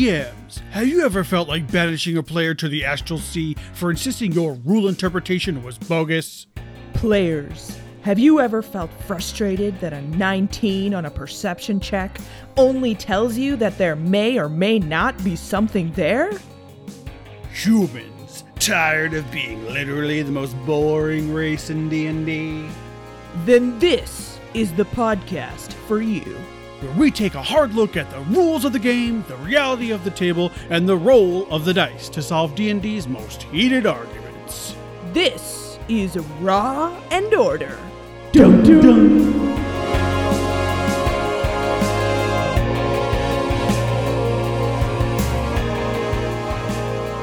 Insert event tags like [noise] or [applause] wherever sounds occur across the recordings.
GMs, have you ever felt like banishing a player to the astral sea for insisting your rule interpretation was bogus? Players, have you ever felt frustrated that a 19 on a perception check only tells you that there may or may not be something there? Humans, tired of being literally the most boring race in D&D? Then this is the podcast for you. Where we take a hard look at the rules of the game, the reality of the table, and the role of the dice to solve D&D's most heated arguments. This is Raw and Order. Dun, dun, dun.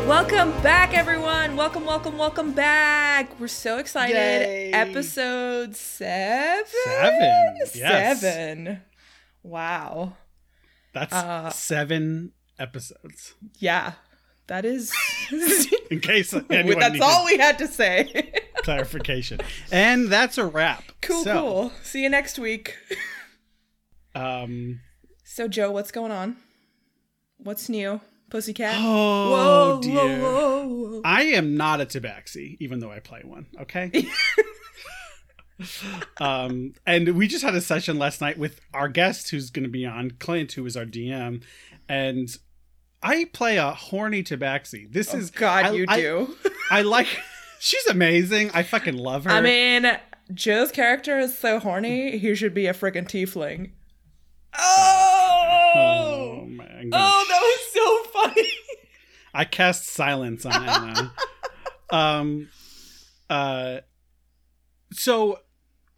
Welcome back, everyone. Welcome, welcome, welcome back. We're so excited. Yay. Episode seven. Seven, yes. Seven. Wow. That's Uh, seven episodes. Yeah, that is. [laughs] In case [laughs] anyone That's all we had to say. [laughs] clarification. And that's a wrap. cool, So, cool. See you next week. Um, So, Joe, what's going on? What's new? Pussycat? oh, dear. whoa, whoa. I am not a tabaxi, even though I play one. Okay. Um, and we just had a session last night with our guest, who's going to be on Clint, who is our DM, and I play a horny tabaxi. This Oh, is God, I- you I- do. [laughs] I like. She's amazing. I fucking love her. I mean, Joe's character is so horny, he should be a freaking tiefling. Oh! oh, my, I'm Oh, that was so funny. I cast silence on Anna. [laughs] um, uh, so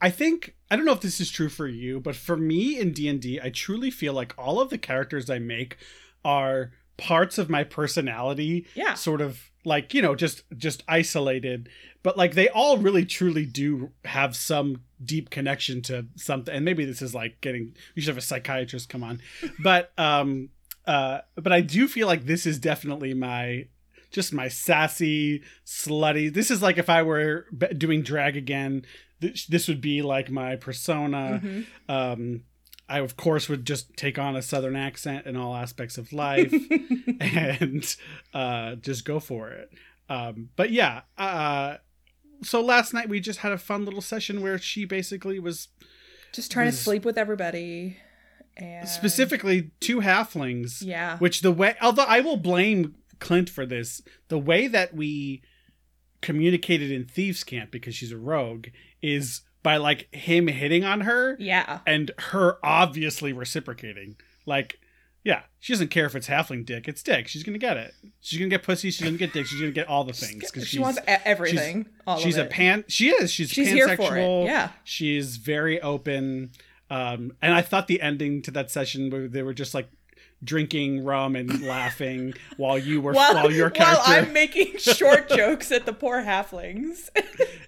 I think I don't know if this is true for you, but for me in D and I truly feel like all of the characters I make are parts of my personality. Yeah. Sort of like you know just just isolated, but like they all really truly do have some deep connection to something. And maybe this is like getting we should have a psychiatrist come on, but um uh, but I do feel like this is definitely my just my sassy, slutty. This is like if I were doing drag again, this, this would be like my persona. Mhm. Um, I of course would just take on a southern accent in all aspects of life [laughs] and uh, just go for it. Um, but yeah, uh, so last night we just had a fun little session where she basically was Just trying Was- to sleep with everybody. And specifically two halflings Yeah. which the way although i will blame clint for this the way that we communicated in thieves camp because she's a rogue is by like him hitting on her yeah. and her obviously reciprocating like yeah she doesn't care if it's halfling dick it's dick she's gonna get it she's gonna get pussy she's gonna get dick she's gonna get all the things because She wants everything. she's of a pan she is she's, She's pansexual here for it, yeah. she's very open um and i thought the ending to that session where they were just like drinking rum and [laughs] laughing while you were while, while, your while I'm making short [laughs] jokes at the poor halflings.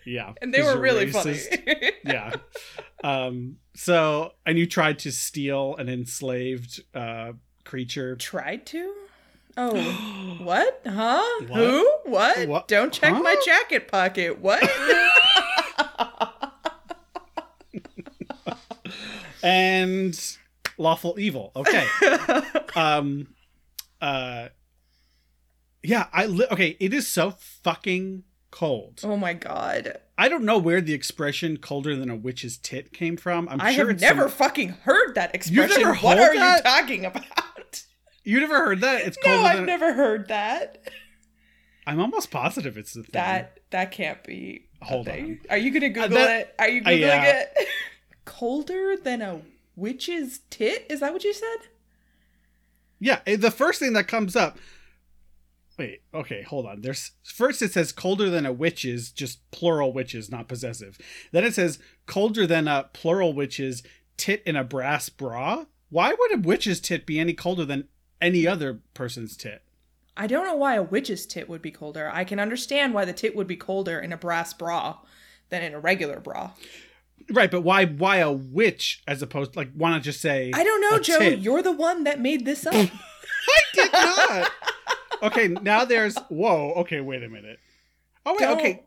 yeah [laughs] and they were really racist. funny. yeah um so and you tried to steal an enslaved uh creature Tried to? [gasps] Oh, what? Huh? What? Who? What? What? Don't check my jacket pocket. What? and lawful evil okay [laughs] um uh yeah i li- okay it is so fucking cold oh my god. i don't know where the expression colder than a witch's tit came from i'm I sure have never some- fucking heard that expression. never what are that? you talking about? you never heard that it's No, I've never heard that. i'm almost positive it's the thing That that can't be. Hold on. Are you gonna Google that- it? Are you uh, yeah. it? [laughs] Colder than a witch's tit? Is that what you said? yeah eh, the first thing that comes up wait okay hold on there's first it says colder than a witch's just plural witches not possessive then it says colder than a plural witches tit in a brass bra why would a witch's tit be any colder than any other person's tit I don't know why a witch's tit would be colder. I can understand why the tit would be colder in a brass bra than in a regular bra. Right but why why a witch as opposed like why not just say I don't know, Joe. tit? You're the one that made this up. [laughs] I did not. okay, now there's whoa. Okay, wait a minute. Oh wait, Don't- okay.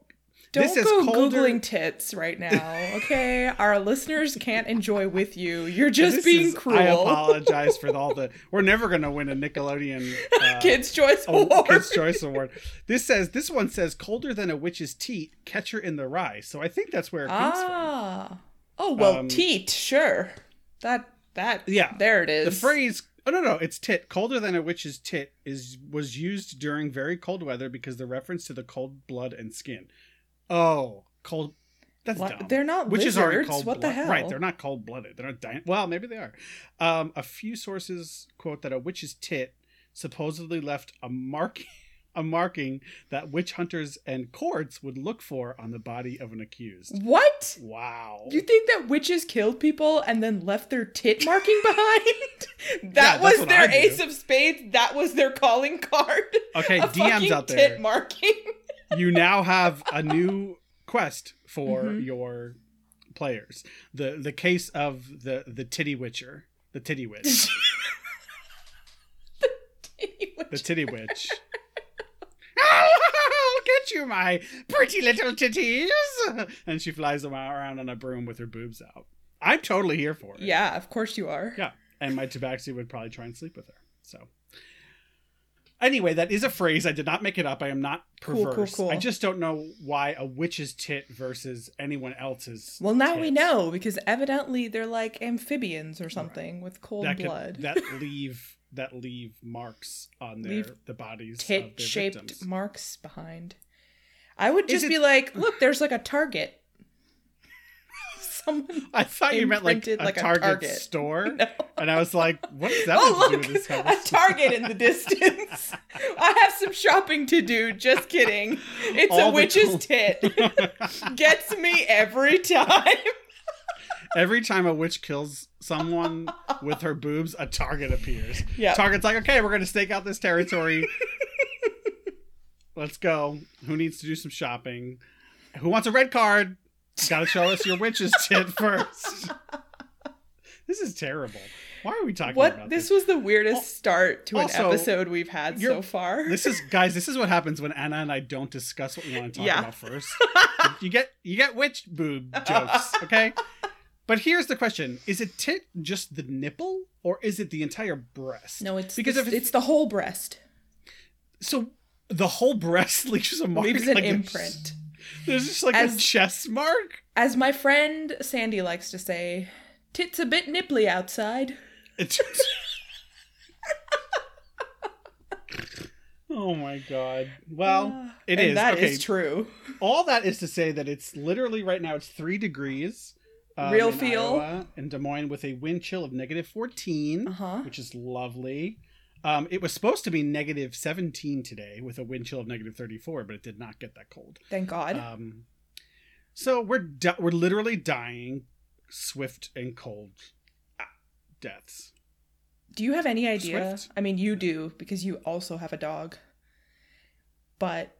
Don't this is go googling tits right now, okay? Our listeners can't enjoy with you. You're just This being is- cruel. I apologize for all the. [laughs] We're never gonna win a Nickelodeon uh, [laughs] Kids Choice Award. Kids Choice Award. This says this one says colder than a witch's teat, catcher in the rye. So I think that's where it comes from. Ah. Oh well, Um, teat, sure. That that Yeah. There it is. The phrase oh no no it's tit colder than a witch's tit is was used during very cold weather because the reference to the cold blood and skin. Oh, cold. That's What? dumb. They're not Which lizards. cold What the hell? Right, they're not cold blooded. They're not dying. Well, maybe they are. Um, a few sources quote that a witch's tit supposedly left a mark, [laughs] a marking that witch hunters and courts would look for on the body of an accused. What? Wow. You think that witches killed people and then left their tit marking [laughs] behind? That that's was their ace of spades. That was their calling card. Okay, DMs out there. tit marking. You now have a new quest for Mhm. your players. The the case of the the titty witcher, the titty witch, [laughs] the titty witch. I'll get you, my pretty little titties. And she flies them around on a broom with her boobs out. I'm totally here for it. yeah, of course you are. Yeah. And my tabaxi would probably try and sleep with her. So anyway, that is a phrase. I did not make it up. I am not Cool, perverse. cool, cool. I just don't know why a witch's tit versus anyone else's. Well, now we know because evidently they're like amphibians or something with cold that could- blood. that [laughs] leave that leave marks on their Leave the bodies of tit shaped victims. marks behind. I would just it- be like, look, there's like a target. Someone. I thought you meant like a, like a Target, Target. store, [laughs] No. and I was like, "What does that Oh, do look, with this a target in the distance. I have some shopping to do. Just kidding. It's All a witch's cool- tit. [laughs] Gets me every time. Every time a witch kills someone with her boobs, a target appears. Yeah. Target's like, okay, we're gonna stake out this territory. [laughs] Let's go. Who needs to do some shopping? Who wants a red card? Got to show us your witch's tit [laughs] first. this is terrible. Why are we talking What? about This this? was the weirdest start to an episode we've had so far. This is guys. This is what happens when Anna and I don't discuss what we want to talk Yeah. about first. you get you get witch boob [laughs] jokes, okay? But here's the question: Is it tit just the nipple, or is it the entire breast? no, it's because because if it's, the whole breast. so the whole breast [laughs] leaves a mark, Leaves an like a- imprint. There's just like a As- chest mark. As my friend Sandy likes to say, tits a bit nipply outside. Oh my god. Well, it and is. That is okay. true. all that is to say that it's literally right now it's three degrees um, Real in feel. Iowa, in Des Moines with a wind chill of negative 14 Uh-huh. which is lovely um, it was supposed to be negative 17 today with a wind chill of negative 34 but it did not get that cold Thank God. um, so we're di- we're literally dying swift and cold ah, deaths do you have any idea? Swift. I mean, you do because you also have a dog. But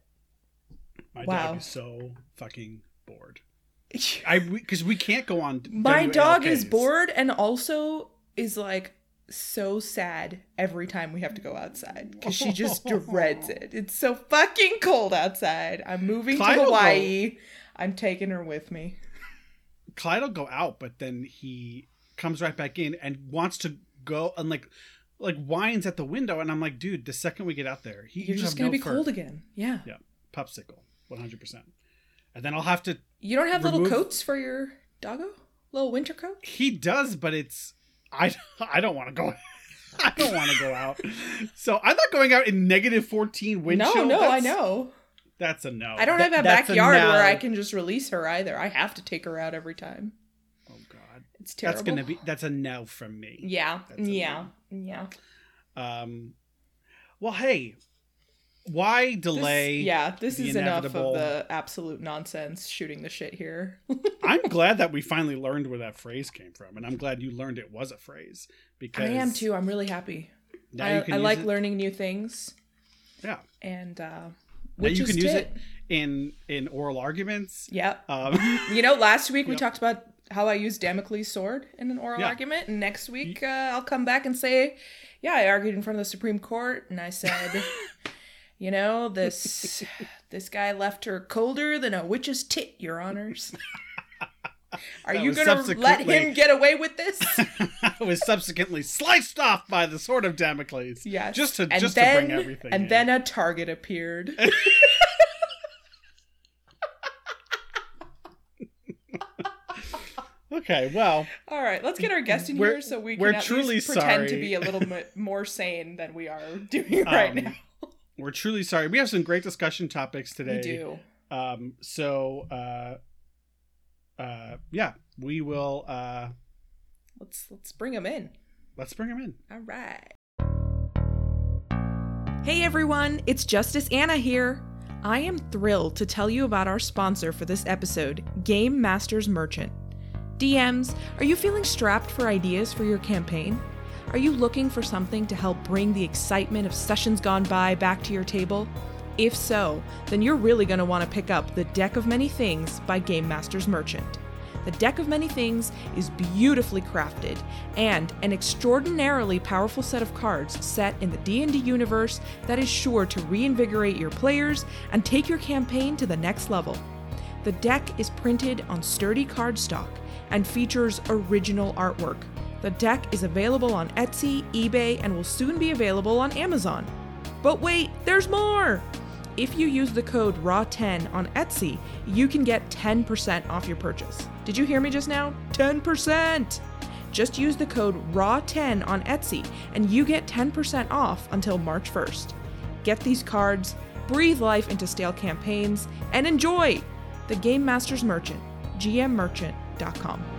my Wow. dog is so fucking bored [laughs] i because we, can't go on my dog is bored and also is like so sad every time we have to go outside because she just dreads it. It's so fucking cold outside. I'm moving Clyde to will go- Hawaii. I'm taking her with me. Clyde will go out, but then he comes right back in and wants to go and like like whines at the window, and I'm like, dude, the second we get out there, he You're just gonna no be fur. cold again. Yeah. Yeah, popsicle, 100. percent And then I'll have to. You don't have little coats for your doggo? Little winter coat? He does, but it's I [laughs] I don't want to go. [laughs] I don't want to go out. So I'm not going out in negative 14 wind no, chill. no, I know. That's a no. I don't That- have a that's backyard no. where I can just release her either. I have to take her out every time. Oh God, It's terrible. that's gonna be that's a no from me. Yeah. That's a Yeah. Yeah. Um, well, hey, why This- delay? yeah, this is enough of the absolute nonsense shooting the shit here. [laughs] I'm glad that we finally learned where that phrase came from, and I'm glad you learned it was a phrase because I am too. I'm really happy. I, I like it, learning new things. Yeah, And uh which you can use tit. it in in oral arguments. Yeah. Um, [laughs] You know, last week we talked about how I used Damocles' sword in an oral Yeah. argument, and next week uh, I'll come back and say, yeah, I argued in front of the Supreme Court, and I said, [laughs] You know, this [laughs] this guy left her colder than a witch's tit, your honors. [laughs] Are That you gonna let him get away with this? [laughs] I was subsequently sliced off by the sword of Damocles. Yes. Just to and just then, to bring everything. And in. then a target appeared. Okay, well, All right, let's get our guest in here so we can we're at truly least pretend to be a little bit more sane than we are doing right Um, now. We're truly sorry. We have some great discussion topics today. We do. Um, so, uh, uh, yeah, we will. Uh, Let's let's bring them in. let's bring them in. All right. Hey everyone, it's Justice Anna here. I am thrilled to tell you about our sponsor for this episode, Game Masters Merchant. DMs, are you feeling strapped for ideas for your campaign? Are you looking for something to help bring the excitement of sessions gone by back to your table? If so, then you're really going to want to pick up The Deck of Many Things by Game Masters Merchant. The Deck of Many Things is beautifully crafted and an extraordinarily powerful set of cards set in the D&D universe that is sure to reinvigorate your players and take your campaign to the next level. The deck is printed on sturdy cardstock and features original artwork. The deck is available on Etsy, eBay, and will soon be available on Amazon. But wait, there's more! If you use the code RAW10 on Etsy, you can get 10% off your purchase. Did you hear me just now? 10%! Just use the code RAW10 on Etsy and you get 10% off until March 1st. Get these cards, breathe life into stale campaigns, and enjoy! The Game Masters Merchant, gmmerchant.com.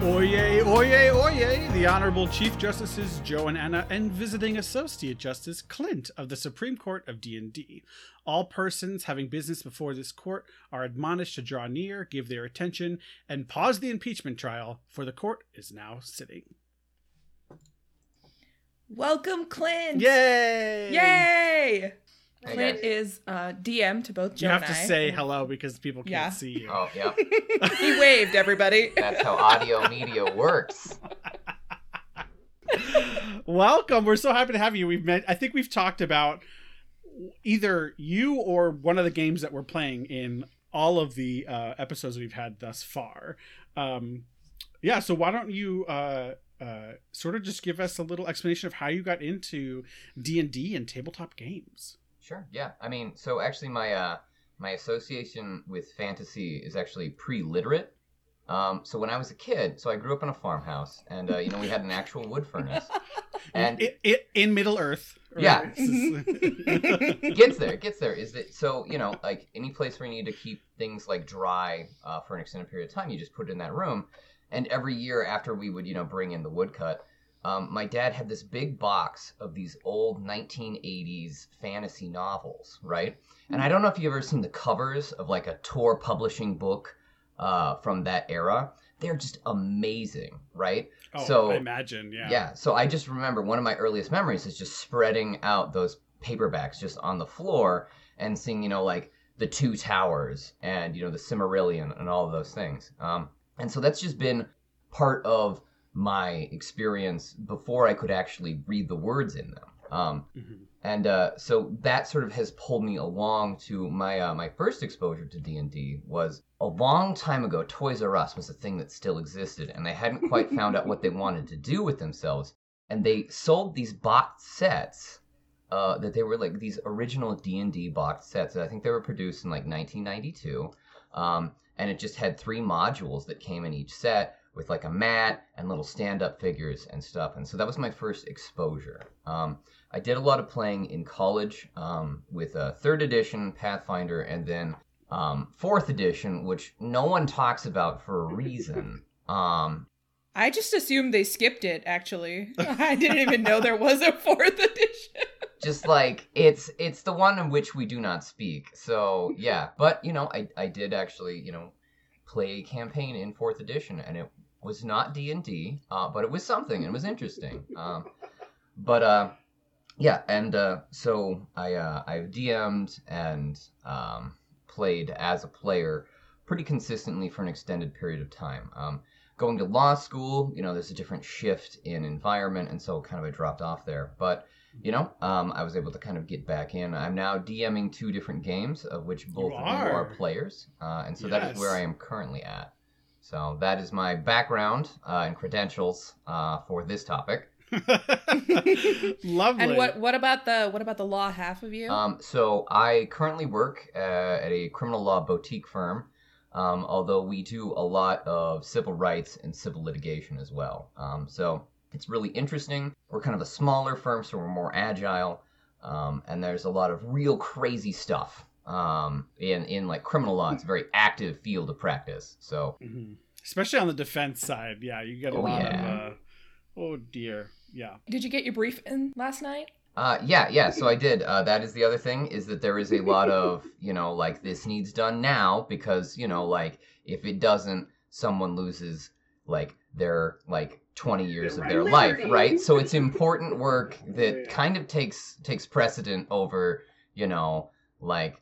Oyez, oye, oye! The Honorable Chief Justices Joe and Anna and Visiting Associate Justice Clint of the Supreme Court of D&D. All persons having business before this court are admonished to draw near, give their attention, and pause the impeachment trial, for the court is now sitting. Welcome, Clint! Yay! Yay! Hey, Clint is uh, DM to both Joe You have and to I. say hello because people can't Yeah. see you. Oh, yeah. [laughs] he waved, everybody. [laughs] That's how audio media works. [laughs] Welcome. We're so happy to have you. We've met I think we've talked about either you or one of the games that we're playing in all of the uh, episodes we've had thus far. Um, yeah, so why don't you uh, uh, sort of just give us a little explanation of how you got into D&D and tabletop games? Sure. Yeah. I mean, so actually, my uh, my association with fantasy is actually pre-literate. Um, so when I was a kid, so I grew up in a farmhouse, and uh, you know we had an actual wood furnace, [laughs] and I I in Middle Earth. right? Yeah. It [laughs] gets there. It gets there. Is that so? You know, like any place where you need to keep things like dry uh, for an extended period of time, you just put it in that room. And every year after we would, you know, bring in the woodcut, um, my dad had this big box of these old 1980s fantasy novels, right? And I don't know if you've ever seen the covers of like a Tor publishing book uh, from that era. They're just amazing, right? oh, So- I imagine, yeah. Yeah. So I just remember one of my earliest memories is just spreading out those paperbacks just on the floor and seeing, you know, like the Two Towers and you know the Silmarillion and all of those things. Um, and so that's just been part of my experience before I could actually read the words in them. Um, Mhm. and uh, so that sort of has pulled me along to my uh, my first exposure to D and D was a long time ago. Toys R Us was a thing that still existed, and they hadn't quite found out what they [laughs] wanted to do with themselves. And they sold these box sets uh, that they were like these original D and D box sets. I think they were produced in like 1992, um, and it just had three modules that came in each set with like a mat and little stand-up figures and stuff. And so that was my first exposure. Um, I did a lot of playing in college um, with a third edition Pathfinder and then um, fourth edition, which no one talks about for a reason. [laughs] Um, I just assumed they skipped it, actually. [laughs] I didn't even know there was a fourth [laughs] edition. just like it's it's the one in which we do not speak. So yeah, but you know, I I did actually you know play a campaign in fourth edition, and it was not D and D, uh, but it was something. and It was interesting. Um, but uh, yeah, and uh, so I uh, I've DM'd and um, played as a player pretty consistently for an extended period of time. Um, going to law school, you know, there's a different shift in environment, and so kind of I dropped off there. But you know, um, I was able to kind of get back in. I'm now DMing two different games, of which both of you are. players, uh, and so that is where I am currently at. So that is my background uh, and credentials uh, for this topic. [laughs] Lovely. And what what about the what about the law half of you? Um, so I currently work uh, at a criminal law boutique firm, um, although we do a lot of civil rights and civil litigation as well. Um, so it's really interesting. We're kind of a smaller firm, so we're more agile, um, and there's a lot of real crazy stuff. Um, in in like criminal law, it's a very active field of practice. So Mhm. Especially on the defense side, yeah, you get a Oh, lot yeah. of. Uh, oh dear, yeah. Did you get your brief in last night? Uh, yeah, yeah. So I did. Uh, that is the other thing is that there is a lot of [laughs] you know like this needs done now because you know like if it doesn't, someone loses like their like 20 years of their life, right? So it's [laughs] important work that kind of takes takes precedent over you know like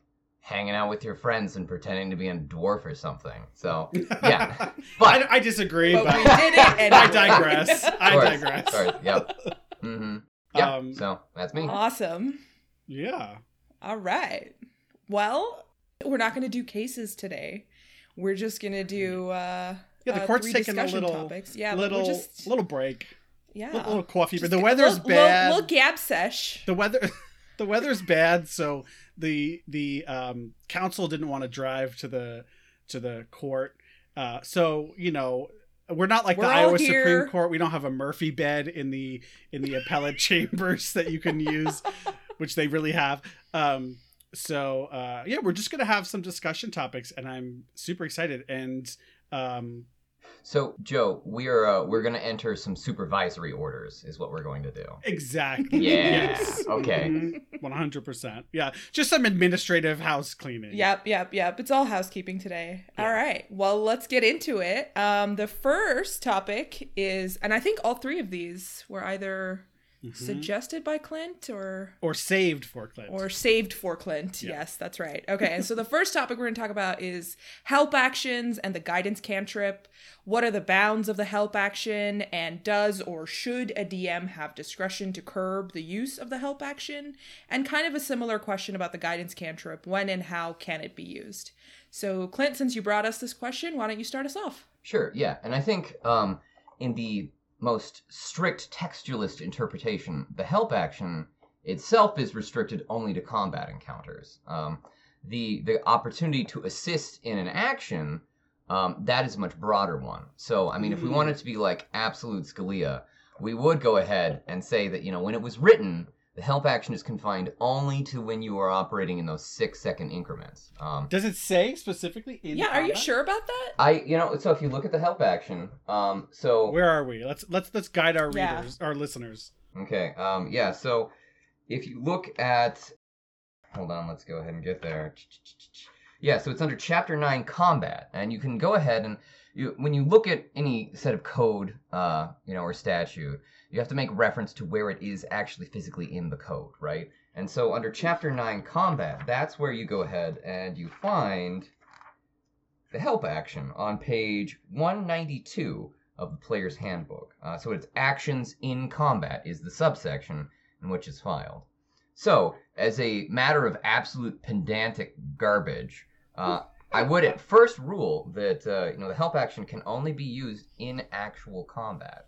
hanging out with your friends and pretending to be a dwarf or something. So [laughs] yeah, but I, I disagree, But but, we did it and [laughs] I digress. I course, digress. of course, yep. [laughs] hmm Yeah. Um, so that's me. Awesome. Yeah. All right. Well, we're not going to do cases today. We're just going to do uh Yeah, the uh, court's three taking a little, topics. Yeah, but little, just little break, yeah. little, little coffee. But the a weather's little, bad. Little, little gab sesh. the weather, the weather's bad. So the the um, counsel didn't want to drive to the to the court. Uh, so you know. We're not like We're the Iowa here. Supreme Court. We don't have a Murphy bed in the in the appellate [laughs] chambers that you can use, which they really have. Um, so uh, yeah, we're just gonna have some discussion topics, and I'm super excited. And um, So, Joe, we're uh, we're gonna enter some supervisory orders, is what we're going to do. exactly, Yeah. yes, Okay. one hundred percent. Yeah, just some administrative house cleaning. Yep, yep, yep. It's all housekeeping today. Yeah. All right. Well, let's get into it. Um, the first topic is, and I think all three of these were either Mhm. suggested by Clint or or saved for Clint. or saved for Clint. Yeah. Yes, that's right. Okay, and so the first topic we're going to talk about is help actions and the guidance cantrip. What are the bounds of the help action, and does or should a DM have discretion to curb the use of the help action? And kind of a similar question about the guidance cantrip when and how can it be used? So, Clint, since you brought us this question, why don't you start us off? Sure, yeah, and I think um, in the most strict textualist interpretation, the help action itself is restricted only to combat encounters. Um, the the opportunity to assist in an action um, that is a much broader one. So, I mean, if we Mm. wanted to be like absolute Scalia, we would go ahead and say that you know when it was written, the help action is confined only to when you are operating in those six second increments. Um, Does it say specifically in? yeah, are you sure about that? I, you know, so if you look at the help action, um, so Where are we? Let's let's let's guide our Yeah. readers, our listeners. okay, um, yeah, so if you look at, hold on, let's go ahead and get there. Yeah, so it's under Chapter Nine Combat, and you can go ahead and you, when you look at any set of code, uh, you know, or statute, you have to make reference to where it is actually physically in the code, right? And so under Chapter Nine Combat, that's where you go ahead and you find the help action on page 192 of the player's handbook. Uh, so it's actions in combat is the subsection in which it's filed. So, as a matter of absolute pedantic garbage, uh, I would at first rule that uh, you know the help action can only be used in actual combat.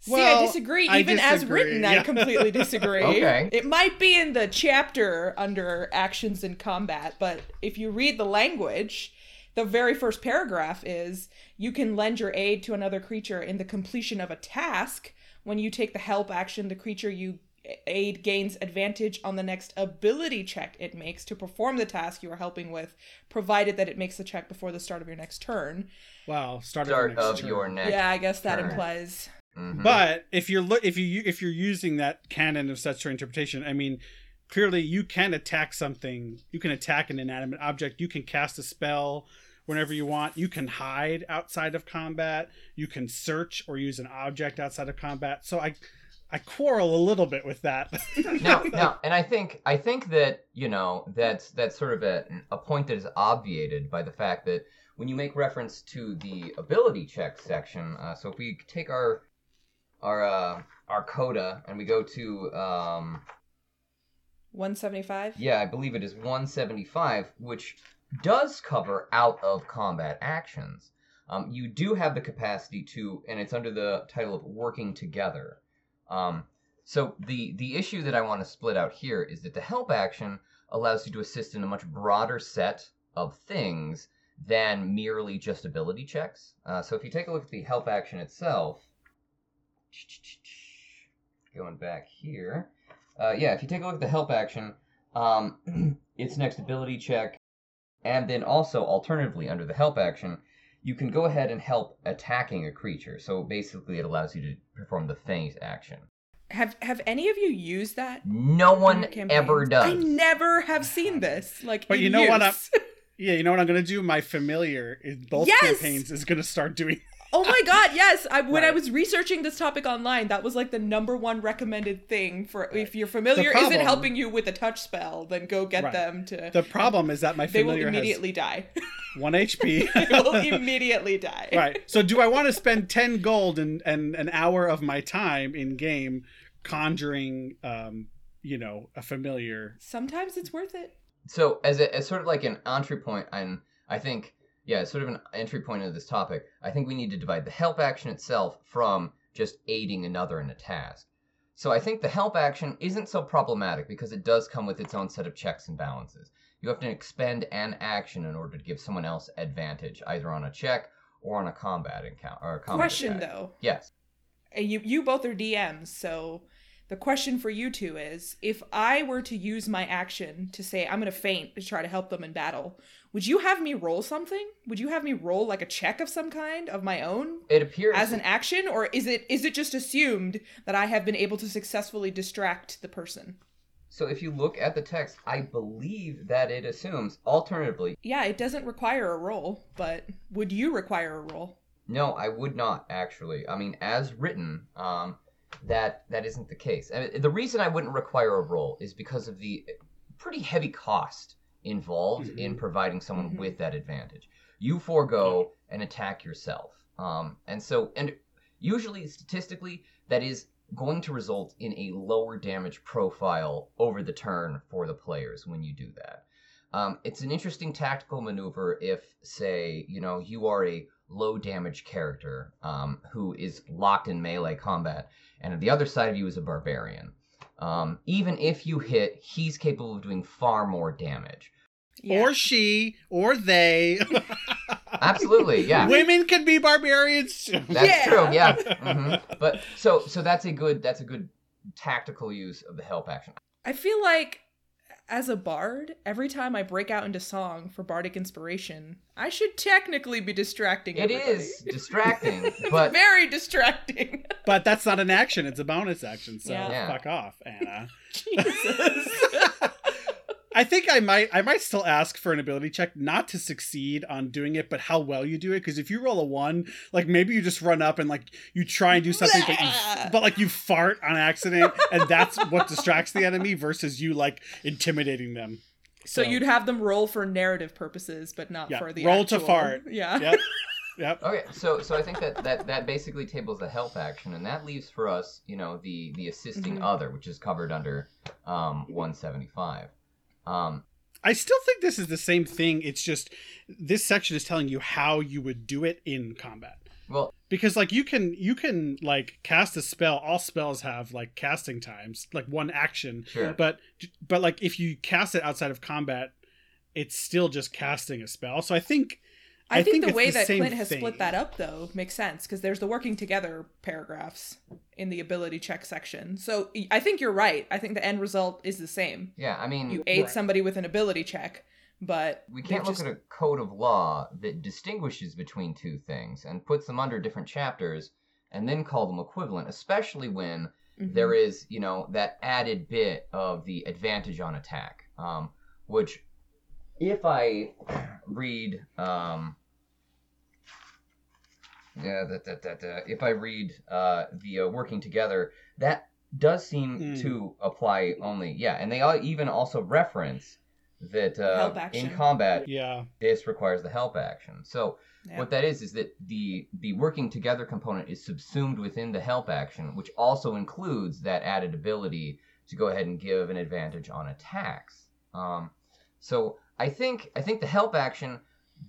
See, I Well, disagree. I Even as written, yeah. I completely [laughs] disagree. Okay. It might be in the chapter under actions in combat, but if you read the language, the very first paragraph is you can lend your aid to another creature in the completion of a task. When you take the help action, the creature you aid gains advantage on the next ability check it makes to perform the task you are helping with, provided that it makes the check before the start of your next turn. Wow, start, Start of, the next of turn. your next. yeah, I guess that turn. implies. Mhm. But if you're look if you if you're using that canon of statutory interpretation, I mean, clearly you can attack something. You can attack an inanimate object. You can cast a spell whenever you want. You can hide outside of combat. You can search or use an object outside of combat. So I I quarrel a little bit with that. [laughs] no, no, [laughs] and I think I think that you know that's that's sort of a, a point that is obviated by the fact that when you make reference to the ability check section, uh, so if we take our our uh, our coda and we go to um, 175? yeah, I believe it is 175, which does cover out of combat actions. Um, you do have the capacity to, and it's under the title of working together. Um, so the the issue that I want to split out here is that the help action allows you to assist in a much broader set of things than merely just ability checks. Uh, so if you take a look at the help action itself, going back here, uh, yeah, if you take a look at the help action, um, [clears throat] its next ability check, and then also alternatively under the help action, you can go ahead and help attacking a creature. So basically, it allows you to perform the feint action. Have have any of you used that? No one in ever campaigns? does. I never have seen this. Like, But in you know what use. [laughs] Yeah, you know what I'm gonna do? My familiar in both Yes! campaigns is gonna start doing. Oh my [laughs] god, yes. I, when I was researching this topic online, that was like the number one recommended thing for if your familiar The isn't helping you with a touch spell, then go get Right. them to The problem is that my familiar they will familiar immediately die. [laughs] one HP. [laughs] they will immediately die. right. So do I want to spend ten gold and and an hour of my time in game conjuring, um, you know, a familiar? Sometimes it's worth it. So as a, as sort of like an entry point, and I think yeah, sort of an entry point into this topic. I think we need to divide the help action itself from just aiding another in a task. So I think the help action isn't so problematic because it does come with its own set of checks and balances. You have to expend an action in order to give someone else advantage, either on a check or on a combat encounter or a combat Question attack. though. Yes. You you both are DMs, so the question for you two is if I were to use my action to say I'm gonna feint to try to help them in battle, would you have me roll something? Would you have me roll like a check of some kind of my own It appears as an action, or is it is it just assumed that I have been able to successfully distract the person? so if you look at the text, I believe that it assumes alternatively Yeah, it doesn't require a roll, but would you require a roll? No, I would not actually. I mean, as written, um, that that isn't the case. I mean, the reason I wouldn't require a roll is because of the pretty heavy cost involved in providing someone Mhm. with that advantage. You forego an attack yourself, um, and so and usually statistically that is going to result in a lower damage profile over the turn for the players when you do that. Um, it's an interesting tactical maneuver if, say, you know, you are a low damage character um, who is locked in melee combat, and the other side of you is a barbarian. Um, even if you hit, he's capable of doing far more damage. Yeah. Or she, or they. [laughs] Absolutely, yeah. Women can be barbarians too. That's Yeah. true, yeah. hmm But so so that's a good that's a good tactical use of the help action. I feel like as a bard, every time I break out into song for bardic inspiration, I should technically be distracting It everybody. is distracting, [laughs] It's but very distracting. But that's not an action; it's a bonus action. So Yeah. Yeah. fuck off, Anna. [laughs] Jesus. I think I might I might still ask for an ability check not to succeed on doing it, but how well you do it. Because if you roll a one, like maybe you just run up and like you try and do something, but you but like you fart on accident, and that's what distracts the enemy versus you like intimidating them. so you'd have them roll for narrative purposes, but not Yeah, for the roll to fart. Yeah. Yep. [laughs] Yep. Okay, so so I think that that that basically tables the help action, and that leaves for us, you know, the the assisting Mhm. other, which is covered under um 175. Um, I still think this is the same thing. It's just this section is telling you how you would do it in combat. well, because like you can you can like cast a spell all spells have like casting times like one action sure. but but like if you cast it outside of combat it's still just casting a spell so i think I, think, the it's way that Clint has thing. split that up though makes sense because there's the working together paragraphs in the ability check section. So I think you're right. I think the end result is the same. Yeah, I mean, You aid Right. somebody with an ability check, but we can't they've look at a code of law that distinguishes between two things and puts them under different chapters and then call them equivalent, especially when Mhm. there is, you know, that added bit of the advantage on attack, um, which, if I read, um, yeah, that, that, that, uh, if I read uh, the uh, working together, that does seem Hmm. to apply only, yeah, and they all even also reference that uh, in combat, Yeah. this requires the help action. So Yeah. what that is is that the the working together component is subsumed within the help action, which also includes that added ability to go ahead and give an advantage on attacks. Um, so I think I think the help action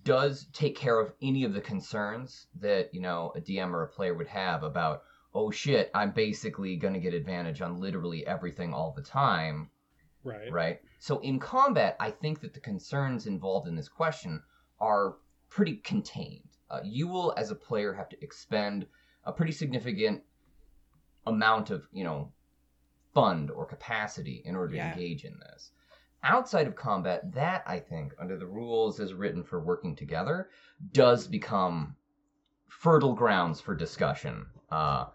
does take care of any of the concerns that you know a DM or a player would have about oh shit I'm basically going to get advantage on literally everything all the time Right. right? So in combat, I think that the concerns involved in this question are pretty contained. Uh, you will, as a player, have to expend a pretty significant amount of, you know, fund or capacity in order to Yeah. engage in this. Outside of combat, that I think, under the rules as written for working together, does become fertile grounds for discussion uh,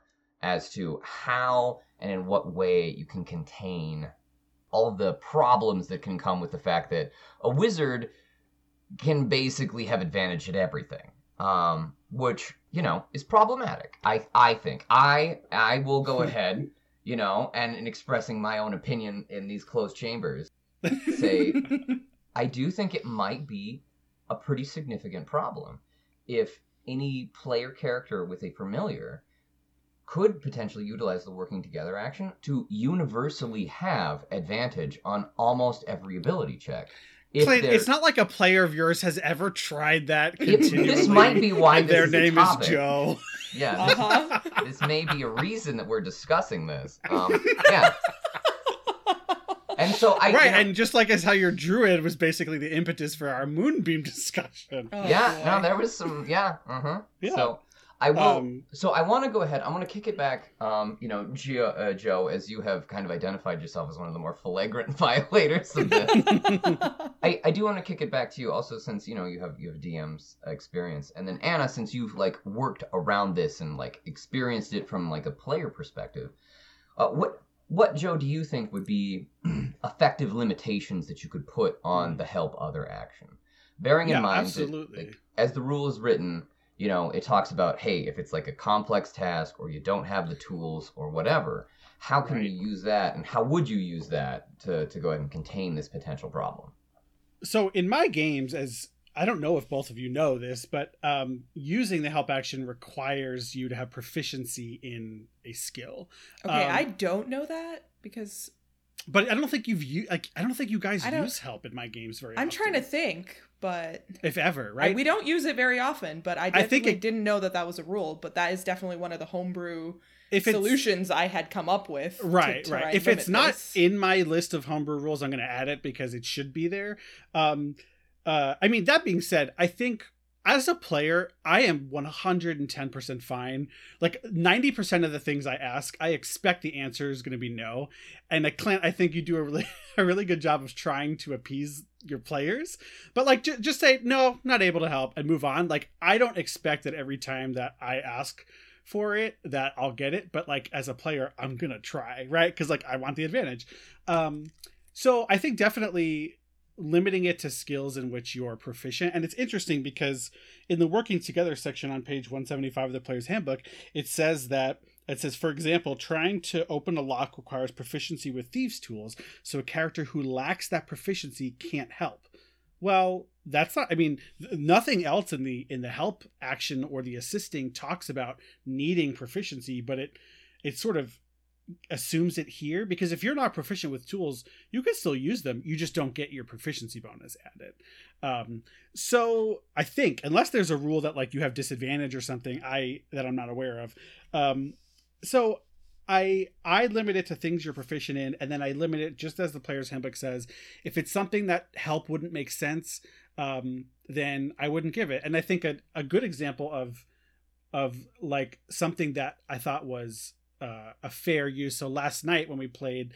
as to how and in what way you can contain all of the problems that can come with the fact that a wizard can basically have advantage at everything um, which you know is problematic i i think. I i will go [laughs] ahead you know and in expressing my own opinion in these closed chambers say [laughs] I do think it might be a pretty significant problem if any player character with a familiar could potentially utilize the working together action to universally have advantage on almost every ability check. If Clayton, it's not like a player of yours has ever tried that continually. this might be why and this their is a name topic. is Joe. yeah, Uh-huh. this, this may be a reason that we're discussing this. Um, [laughs] yeah. And so I right, you know- and just like as how your druid was basically the impetus for our moonbeam [laughs] discussion. Oh, yeah, boy. no, there was some. Yeah, uh-huh. Yeah. So I will. Um, so I want to go ahead. I want to kick it back. Um, you know, Gio, uh, Joe, as you have kind of identified yourself as one of the more flagrant [laughs] violators of this. [laughs] I, I do want to kick it back to you also since you know you have you have DM's experience and then Anna since you've like worked around this and like experienced it from like a player perspective. Uh, what what Joe do you think would be [clears throat] effective limitations that you could put on hmm. the help other action? Bearing in mind absolutely. that like, as the rule is written, you know, it talks about hey, if it's like a complex task or you don't have the tools or whatever, how can Right. you use that and how would you use that to, to go ahead and contain this potential problem? so in my games as i don't know if both of you know this but um, using the help action requires you to have proficiency in a skill okay, Um, I don't know that because but i don't think you've u- like i don't think you guys use help in my games very I'm often, trying to think, but if ever I- right we don't use it very often. But I I think it- didn't know that that was a rule. But that is definitely one of the homebrew if solutions I had come up with. right to right if it's not this. in my list of homebrew rules i'm going to add it because it should be there um uh i mean that being said i think as a player i am 110% fine. Like 90% of the things i ask i expect the answer is going to be no. And i clint i think you do a really [laughs] a really good job of trying to appease your players. But like ju- just say no not able to help and move on. Like i don't expect that every time that i ask for it that I'll get it, but like as a player, I'm gonna try, right? Because like I want the advantage. Um, so I think definitely limiting it to skills in which you're proficient, and it's interesting because in the working together section on page 175 of the player's handbook, it says that it says, for example, trying to open a lock requires proficiency with thieves' tools, so a character who lacks that proficiency can't help. Well, that's not. I mean, th- nothing else in the in the help action or the assisting talks about needing proficiency, but it it sort of assumes it here because if you're not proficient with tools, you can still use them. You just don't get your proficiency bonus added. Um, so I think unless there's a rule that like you have disadvantage or something, I that I'm not aware of. Um, so I I limit it to things you're proficient in, and then I limit it just as the player's handbook says. If it's something that help wouldn't make sense, um, then I wouldn't give it. And I think a, a good example of of like something that I thought was uh, a fair use. So last night when we played,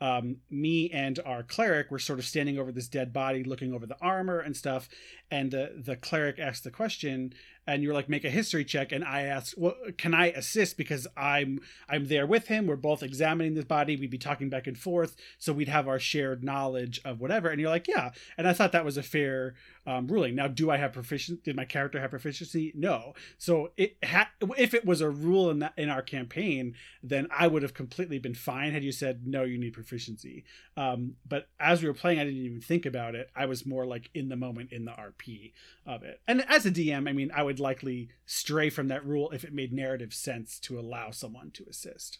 um, me and our cleric were sort of standing over this dead body, looking over the armor and stuff. And the the cleric asked the question, and you're like make a history check and i ask well can i assist? Because i'm i'm there with him. We're both examining the body. We'd be talking back and forth so we'd have our shared knowledge of whatever. And you're like yeah. And i thought that was a fair um, ruling. Now do i have proficiency did my character have proficiency? No. So it had if it was a rule in that in our campaign then i would have completely been fine had you said no you need proficiency. Um, but as we were playing i didn't even think about it. I was more like in the moment in the rp of it. And as a dm i mean i would likely stray from that rule if it made narrative sense to allow someone to assist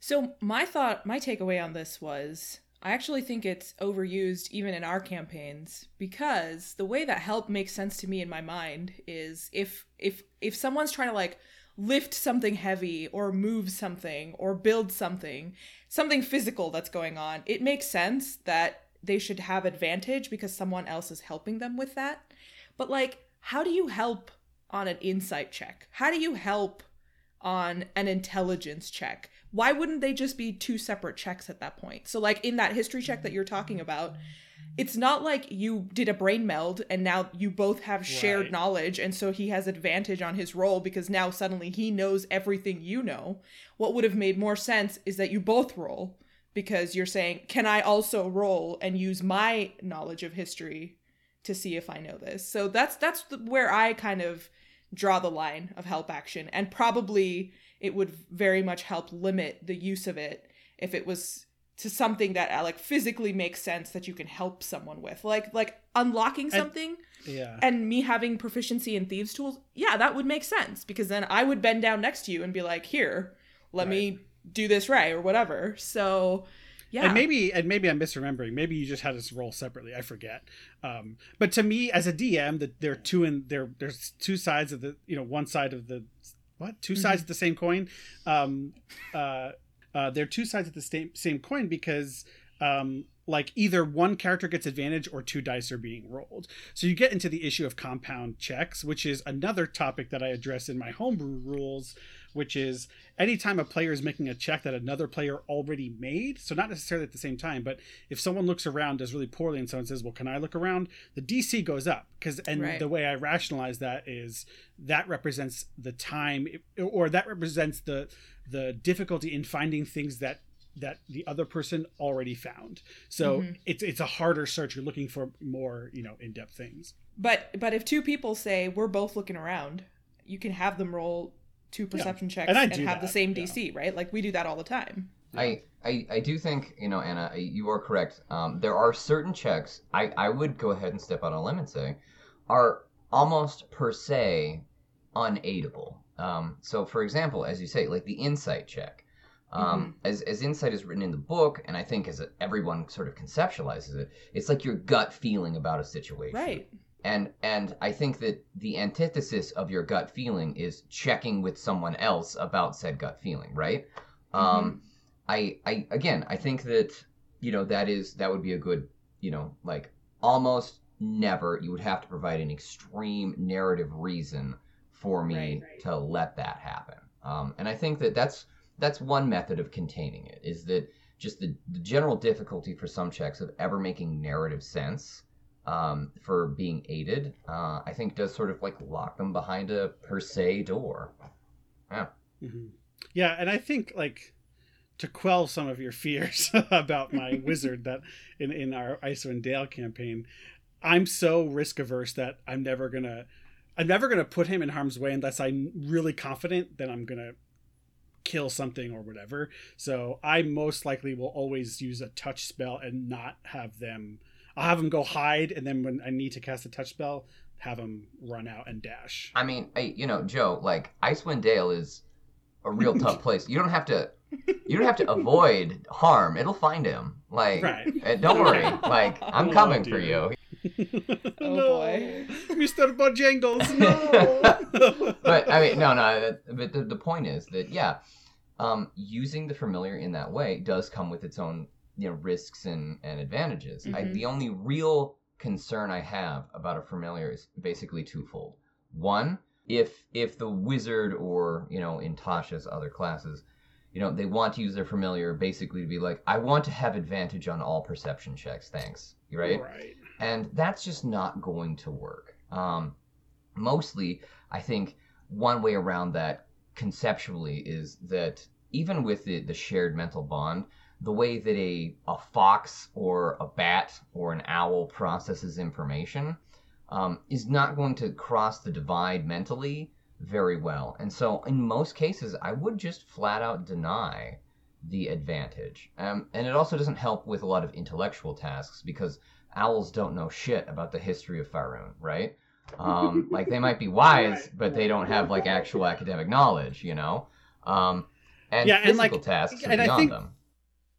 so my thought my takeaway on this was I actually think it's overused even in our campaigns because the way that help makes sense to me in my mind is if if if someone's trying to like lift something heavy or move something or build something, something physical that's going on, it makes sense that they should have advantage because someone else is helping them with that. But like how do you help on an insight check? How do you help on an intelligence check? why wouldn't they just be two separate checks at that point? So, like in that history check that you're talking about, it's not like you did a brain meld and now you both have shared right. knowledge and so he has advantage on his roll because now suddenly he knows everything you know. What would have made more sense is that you both roll because you're saying, "Can I also roll and use my knowledge of history to see if I know this?" So that's that's where I kind of draw the line of help action. And probably it would very much help limit the use of it if it was to something that uh, like physically makes sense that you can help someone with. Like like unlocking something yeah. and me having proficiency in thieves tools yeah that would make sense. Because then i would bend down next to you and be like here let right. me do this right or whatever. So yeah. And maybe and maybe I'm misremembering. Maybe you just had us roll separately. I forget. Um, but to me, as a DM, that there are two and there there's two sides of the you know one side of the what 2 mm-hmm. sides of the same coin um uh, uh they're two sides of the same same coin because um like either one character gets advantage or two dice are being rolled. So you get into the issue of compound checks, which is another topic that I address in my homebrew rules, which is anytime a player is making a check that another player already made, so not necessarily at the same time, but if someone looks around does really poorly and someone says, "Well, can I look around?" the DC goes up because and right. the way I rationalize that is that represents the time or that represents the the difficulty in finding things that that the other person already found. So mm-hmm. it's it's a harder search. You're looking for more, you know, in-depth things. But but if two people say we're both looking around, you can have them roll two perception yeah. checks and, and have that. the same DC, yeah. right? Like we do that all the time. I, I, I do think you know Anna, you are correct. Um, there are certain checks I, I would go ahead and step out on a limb and say are almost per se unaidable. Um, so for example, as you say, like the insight check, um, mm-hmm. as, as insight is written in the book, and I think as everyone sort of conceptualizes it, it's like your gut feeling about a situation. Right. And and I think that the antithesis of your gut feeling is checking with someone else about said gut feeling, right? Mm-hmm. Um, I I again I think that you know that is that would be a good you know like almost never you would have to provide an extreme narrative reason for me right, right. to let that happen. Um, and I think that that's that's one method of containing it is that just the, the general difficulty for some checks of ever making narrative sense um, for being aided uh, i think does sort of like lock them behind a per se door yeah mm-hmm. yeah and i think like to quell some of your [laughs] fears [laughs] about my [laughs] wizard that in, in our Icewind Dale campaign, I'm so risk averse that I'm never gonna I'm never gonna put him in harm's way unless I'm really confident that I'm gonna kill something or whatever. So I most likely will always use a touch spell and not have them. I'll have them go hide, and then when I need to cast a touch spell, have them run out and dash. I mean, I, you know, Joe, like Icewind Dale is a real [laughs] tough place. You don't have to. You don't have to avoid harm. It'll find him. Like, right. Eh, don't worry. Like, [laughs] I'm coming for you. oh [laughs] no, boy, Mr. Bojangles, no. but I mean, no, no. But the, the point is that yeah, um, using the familiar in that way does come with its own you know risks and and advantages. Mm-hmm. I, the only real concern I have about a familiar is basically twofold. One, if if the wizard or you know in Tasha's other classes you know, they want to use their familiar basically to be like, I want to have advantage on all perception checks, thanks. Right? Right. And that's just not going to work. Um, mostly, I think one way around that conceptually is that even with the, the shared mental bond, the way that a, a fox or a bat or an owl processes information um, is not going to cross the divide mentally very well. And so, in most cases, I would just flat out deny the advantage. Um, and it also doesn't help with a lot of intellectual tasks because owls don't know shit about the history of Faerun, right? Um, [laughs] like they might be wise, but they don't have like actual academic knowledge, you know. Um, and Yeah, and, physical like, tasks are and I beyond think- them.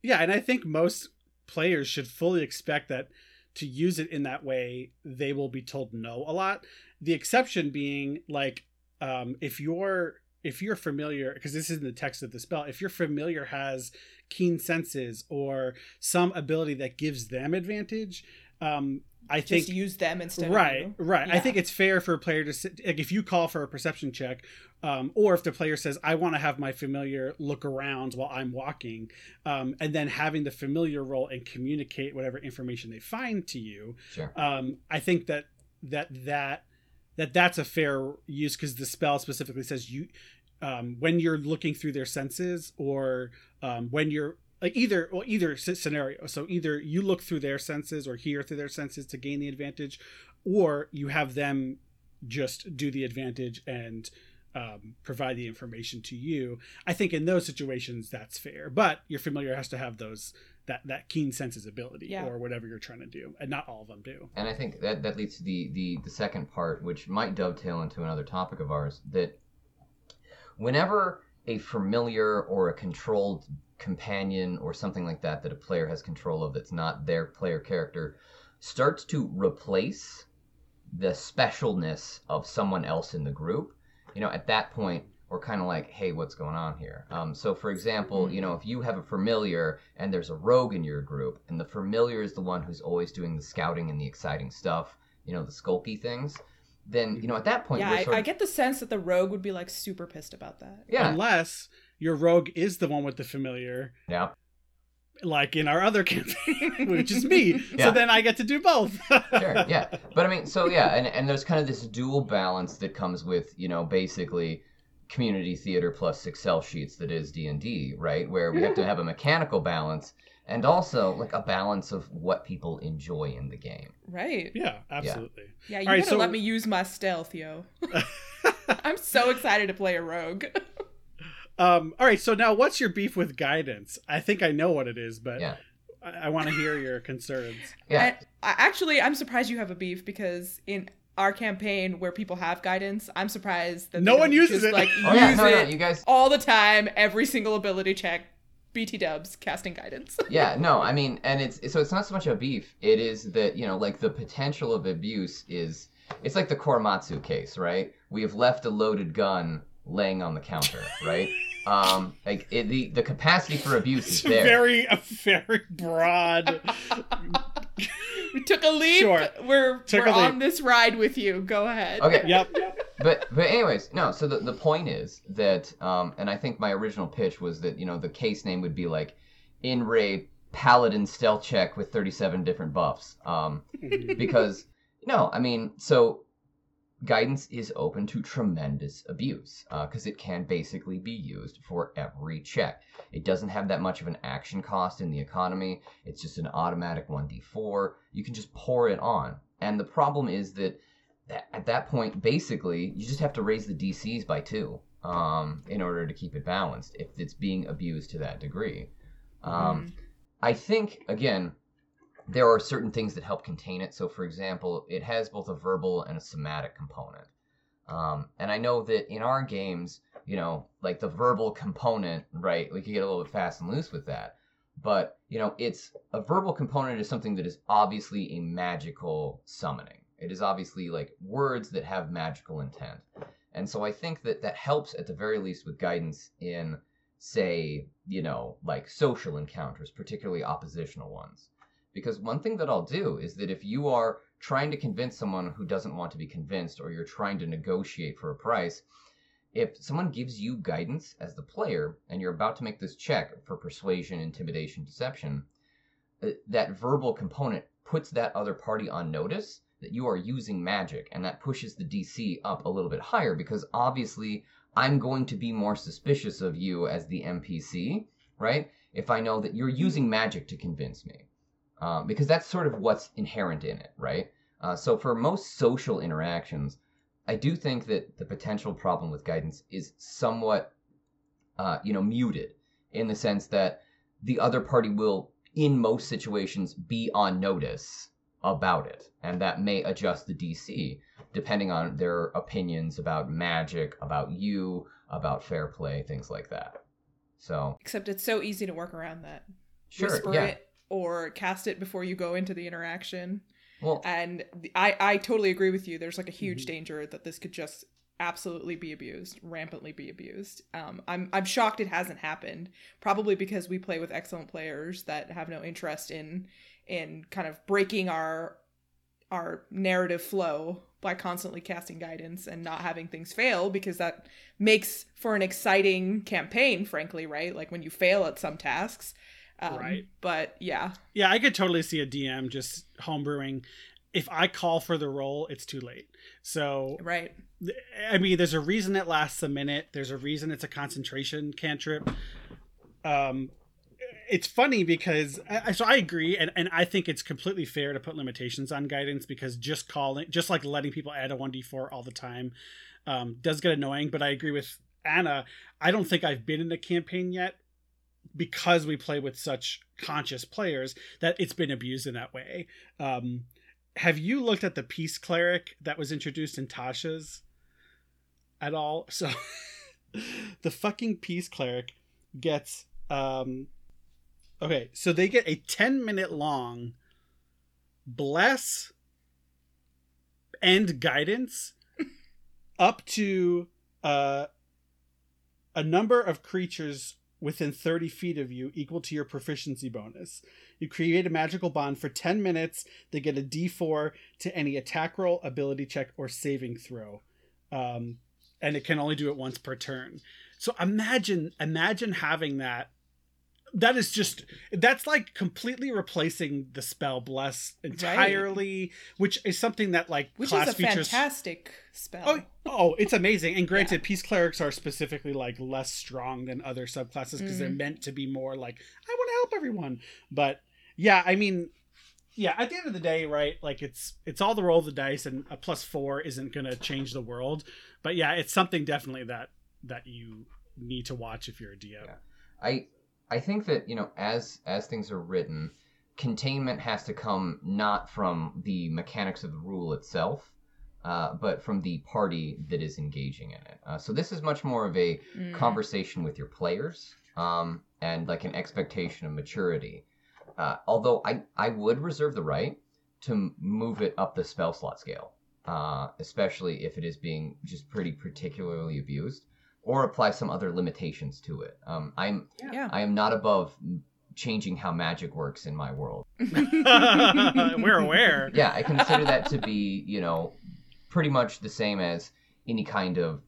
Yeah, and I think most players should fully expect that to use it in that way, they will be told no a lot. The exception being like um, if you're if you're familiar because this is in the text of the spell, if your familiar has keen senses or some ability that gives them advantage, um, I think Just use them instead right of you. right i think it's fair for a player to like if you call for a perception check um, or if the player says i want to have my familiar look around while i'm walking um, and then having the familiar roll and communicate whatever information they find to you Sure. um, i think that that that that that's a fair use because the spell specifically says you um, when you're looking through their senses or um, when you're like either well either scenario so either you look through their senses or hear through their senses to gain the advantage or you have them just do the advantage and um, provide the information to you i think in those situations that's fair but your familiar has to have those that that keen senses ability Yeah. or whatever you're trying to do and not all of them do And I think that that leads to the, the the second part, which might dovetail into another topic of ours. That whenever a familiar or a controlled companion or something like that that a player has control of that's not their player character starts to replace the specialness of someone else in the group, you know, at that point we're kind of like, hey, what's going on here? Um, so, for example, you know, if you have a familiar and there's a rogue in your group, and the familiar is the one who's always doing the scouting and the exciting stuff, you know, the skulky things, then you know, at that point, Yeah, we're I, sort I of, get the sense that the rogue would be like super pissed about that. yeah, unless your rogue is the one with the familiar yeah, like in our other [laughs] campaign which is me Yeah. so then i get to do both sure, yeah. [laughs] But I mean, so yeah, and, and there's kind of this dual balance that comes with, you know, basically community theater plus Excel sheets that is D&D, right? Where we have to have a mechanical balance and also like a balance of what people enjoy in the game. Right. yeah absolutely Yeah, you All right, gotta so- let me use my stealth, yo. [laughs] I'm so excited to play a rogue. Um all right so now what's your beef with guidance i think i know what it is but Yeah. i, I want to hear your concerns [laughs] Yeah. I, I, actually, I'm surprised you have a beef because in our campaign where people have guidance, I'm surprised that No one uses just, it. Like oh yeah, use no, no, it you guys all the time, every single ability check. BT Dubs casting guidance. [laughs] yeah, no, I mean, and it's so it's not so much a beef. It is that you know, like the potential of abuse is. It's like the Korematsu case, right? We have left a loaded gun laying on the counter, right? [laughs] um, like it, the the capacity for abuse is there. very a very broad we took a leap. Sure. We're Took we're a leap. on this ride with you. Go ahead. Okay, yep but but anyways, no. So the the point is that, um, and I think my original pitch was that you know the case name would be like, In re paladin stealth check with thirty seven different buffs. Um, [laughs] because no, I mean, so guidance is open to tremendous abuse because it can basically be used for every check. It doesn't have that much of an action cost in the economy. It's just an automatic 1d4. You can just pour it on. And the problem is that that- at that point, basically, you just have to raise the DCs by two um, in order to keep it balanced if it's being abused to that degree. Um, I think, again, there are certain things that help contain it. So, for example, it has both a verbal and a somatic component. Um, and I know that in our games, you know, like the verbal component, right, we can get a little bit fast and loose with that. But, you know, it's a verbal component is something that is obviously a magical summoning. It is obviously like words that have magical intent. And so I think that that helps at the very least with guidance in, say, you know, like social encounters, particularly oppositional ones. Because one thing that I'll do is that if you are trying to convince someone who doesn't want to be convinced, or you're trying to negotiate for a price, if someone gives you guidance as the player and you're about to make this check for persuasion, intimidation, deception, uh, that verbal component puts that other party on notice that you are using magic, and that pushes the DC up a little bit higher because obviously I'm going to be more suspicious of you as the NPC, right? If I know that you're using magic to convince me. Um, because that's sort of what's inherent in it, right? Uh, so for most social interactions, I do think that the potential problem with guidance is somewhat, uh, you know, muted in the sense that the other party will, in most situations, be on notice about it, and that may adjust the DC depending on their opinions about magic, about you, about fair play, things like that. So, Except it's so easy to work around that. sure, Whisper yeah. it or cast it before you go into the interaction. Well, And I, I totally agree with you. There's like a huge Mhm. danger that this could just absolutely be abused, rampantly be abused. Um, I'm I'm shocked it hasn't happened. Probably because we play with excellent players that have no interest in in kind of breaking our our narrative flow by constantly casting guidance and not having things fail because that makes for an exciting campaign frankly right like when you fail at some tasks um, Right. but yeah Yeah, I could totally see a DM just homebrewing. If I call for the roll, it's too late. So, right I mean, there's a reason it lasts a minute. There's a reason it's a concentration cantrip. Um, it's funny because I, I- so I agree, and, and I think it's completely fair to put limitations on guidance because just calling, just like letting people add a one d four all the time, um, does get annoying. But I agree with Anna. I don't think I've been in a campaign yet because we play with such conscious players that it's been abused in that way. Um, have you looked at the peace cleric that was introduced in Tasha's at all? [laughs] So the fucking peace cleric gets um okay, so they get a 10 minute long bless and guidance [laughs] up to uh a number of creatures within 30 feet of you equal to your proficiency bonus. You create a magical bond for 10 minutes. They get a d4 to any attack roll, ability check, or saving throw. Um, and it can only do it once per turn. So imagine, imagine having that. That is just that's like completely replacing the spell bless entirely, which is something that like which class is a features. fantastic spell Oh, oh, it's amazing. And granted, peace clerics are specifically like less strong than other subclasses because they're Mhm. meant to be more like I want to help everyone. But yeah, I mean, yeah, at the end of the day, right? Like it's it's all the roll of the dice, and a plus four isn't going to change the world. But yeah, it's something definitely that that you need to watch if you're a DM. Yeah. I I think that you know as as things are written, containment has to come not from the mechanics of the rule itself, uh, but from the party that is engaging in it. Uh, so this is much more of a Mm. conversation with your players um, and like an expectation of maturity. Uh, although I I would reserve the right to move it up the spell slot scale, uh, especially if it is being just pretty particularly abused, or apply some other limitations to it. Um, I'm yeah I am not above changing how magic works in my world. [laughs] [laughs] we're aware. Yeah, I consider that to be, you know, pretty much the same as any kind of,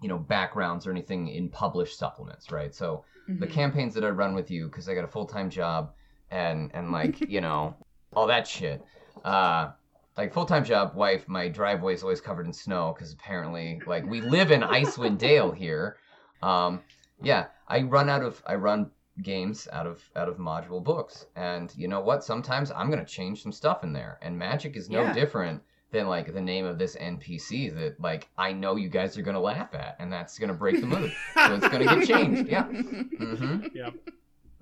you know, backgrounds or anything in published supplements, right? So the Mhm. campaigns that I run with you, because I got a full time job and and like, [laughs] you know, all that shit. Uh like full time job, wife, my driveway is always covered in snow because apparently like we live in Icewind Dale here. Um yeah, I run out of I run games out of out of module books and you know what sometimes i'm going to change some stuff in there and magic is no Yeah. different than like the name of this npc that like i know you guys are going to laugh at and that's going to break the mood so it's going to get changed yeah [laughs] Mm-hmm. Yep.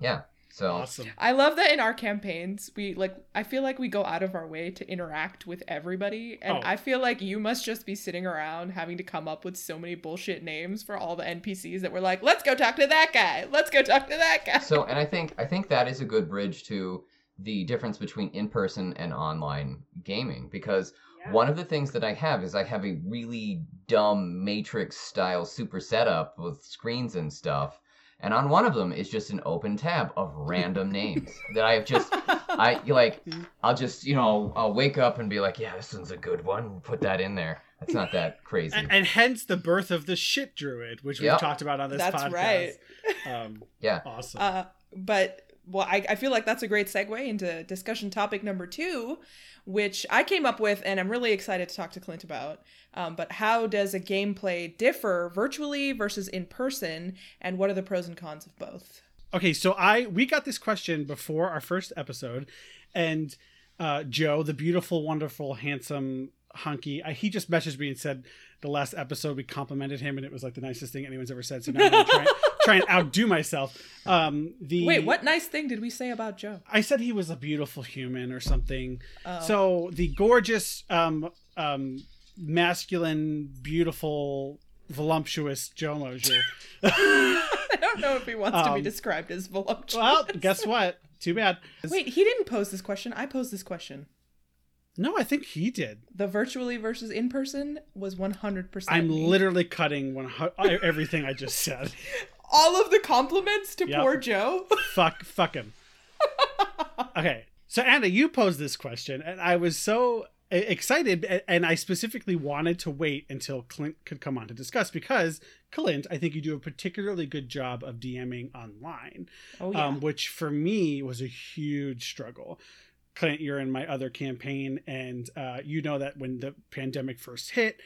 yeah so Awesome. I love that in our campaigns, we like, I feel like we go out of our way to interact with everybody. And Oh. I feel like you must just be sitting around having to come up with so many bullshit names for all the NPCs that we're like, let's go talk to that guy. Let's go talk to that guy. so and i think i think that is a good bridge to the difference between in-person and online gaming because one of the things that i have is i have a really dumb matrix style super setup with screens and stuff and on one of them is just an open tab of random [laughs] names that i have just i like i'll just you know i'll wake up and be like yeah this one's a good one put that in there that's not that [laughs] crazy And, and hence the birth of the shit druid, which we've talked about on this That's podcast. right. Um, yeah awesome. Uh, but well, I, I feel like that's a great segue into discussion topic number two, which I came up with and I'm really excited to talk to Clint about. Um, but how does a gameplay differ virtually versus in person, and what are the pros and cons of both? Okay, so I we got this question before our first episode, and uh, Joe, the beautiful, wonderful, handsome hunky, I, he just messaged me and said the last episode we complimented him and it was like the nicest thing anyone's ever said. So now I'm gonna [laughs] try, and outdo myself. Um, the Wait, what nice thing did we say about Joe? I said he was a beautiful human or something. So the gorgeous, um, um, masculine, beautiful, voluptuous Joe Mosier. [laughs] [laughs] I don't know if he wants to be Um, described as voluptuous. well, guess what? Too bad. Wait, he didn't pose this question. I posed this question. No, I think he did. The virtually versus in person was 100%. I'm me. literally cutting one everything I just said. [laughs] all of the compliments to Yep. poor Joe. [laughs] fuck fuck him okay so anna you posed this question and i was so excited and i specifically wanted to wait until clint could come on to discuss because clint i think you do a particularly good job of dming online Oh yeah. um, which for me was a huge struggle clint you're in my other campaign and uh, you know that when the pandemic first hit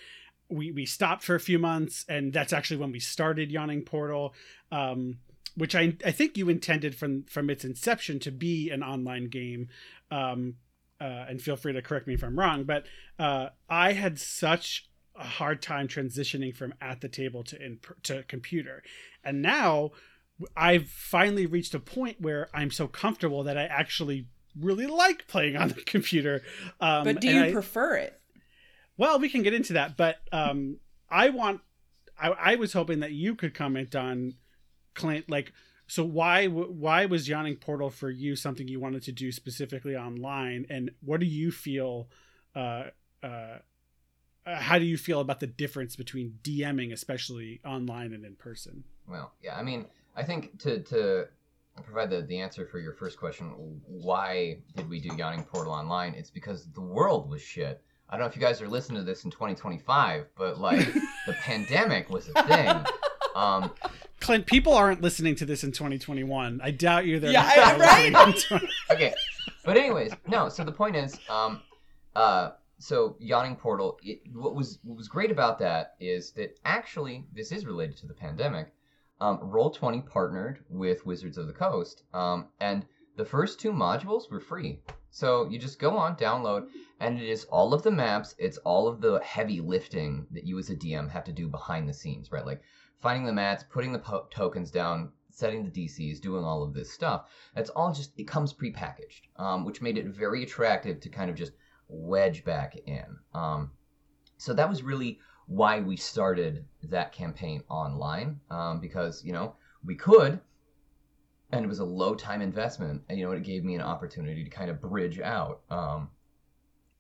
we, we stopped for a few months and that's actually when we started yawning portal um, which I, I think you intended from from its inception to be an online game um, uh, and feel free to correct me if i'm wrong but uh, i had such a hard time transitioning from at the table to in to computer and now i've finally reached a point where i'm so comfortable that i actually really like playing on the [laughs] computer um, but do you I- prefer it? Well, we can get into that, but um, I want. I, I was hoping that you could comment on Clint. Like, so why why was Yawning Portal for you something you wanted to do specifically online, and what do you feel? Uh, uh, uh, how do you feel about the difference between DMing, especially online and in person? Well, yeah, I mean, I think to to provide the, the answer for your first question, why did we do Yawning Portal online? It's because the world was shit. I don't know if you guys are listening to this in 2025, but like [laughs] the pandemic was a thing. Um, Clint, people aren't listening to this in 2021. I doubt you. They're Yeah, not I- right? 20 [laughs] [laughs] okay, but anyways, no. So the point is, um, uh, so Yawning Portal. It, what was what was great about that is that actually this is related to the pandemic. Um, Roll Twenty partnered with Wizards of the Coast, um, and the first two modules were free. So you just go on, download, and it is all of the maps. It's all of the heavy lifting that you as a DM have to do behind the scenes, right? Like finding the mats, putting the po- tokens down, setting the DCs, doing all of this stuff. That's all just it comes prepackaged, um, which made it very attractive to kind of just wedge back in. Um, so that was really why we started that campaign online um, because you know we could and it was a low time investment and you know it gave me an opportunity to kind of bridge out um,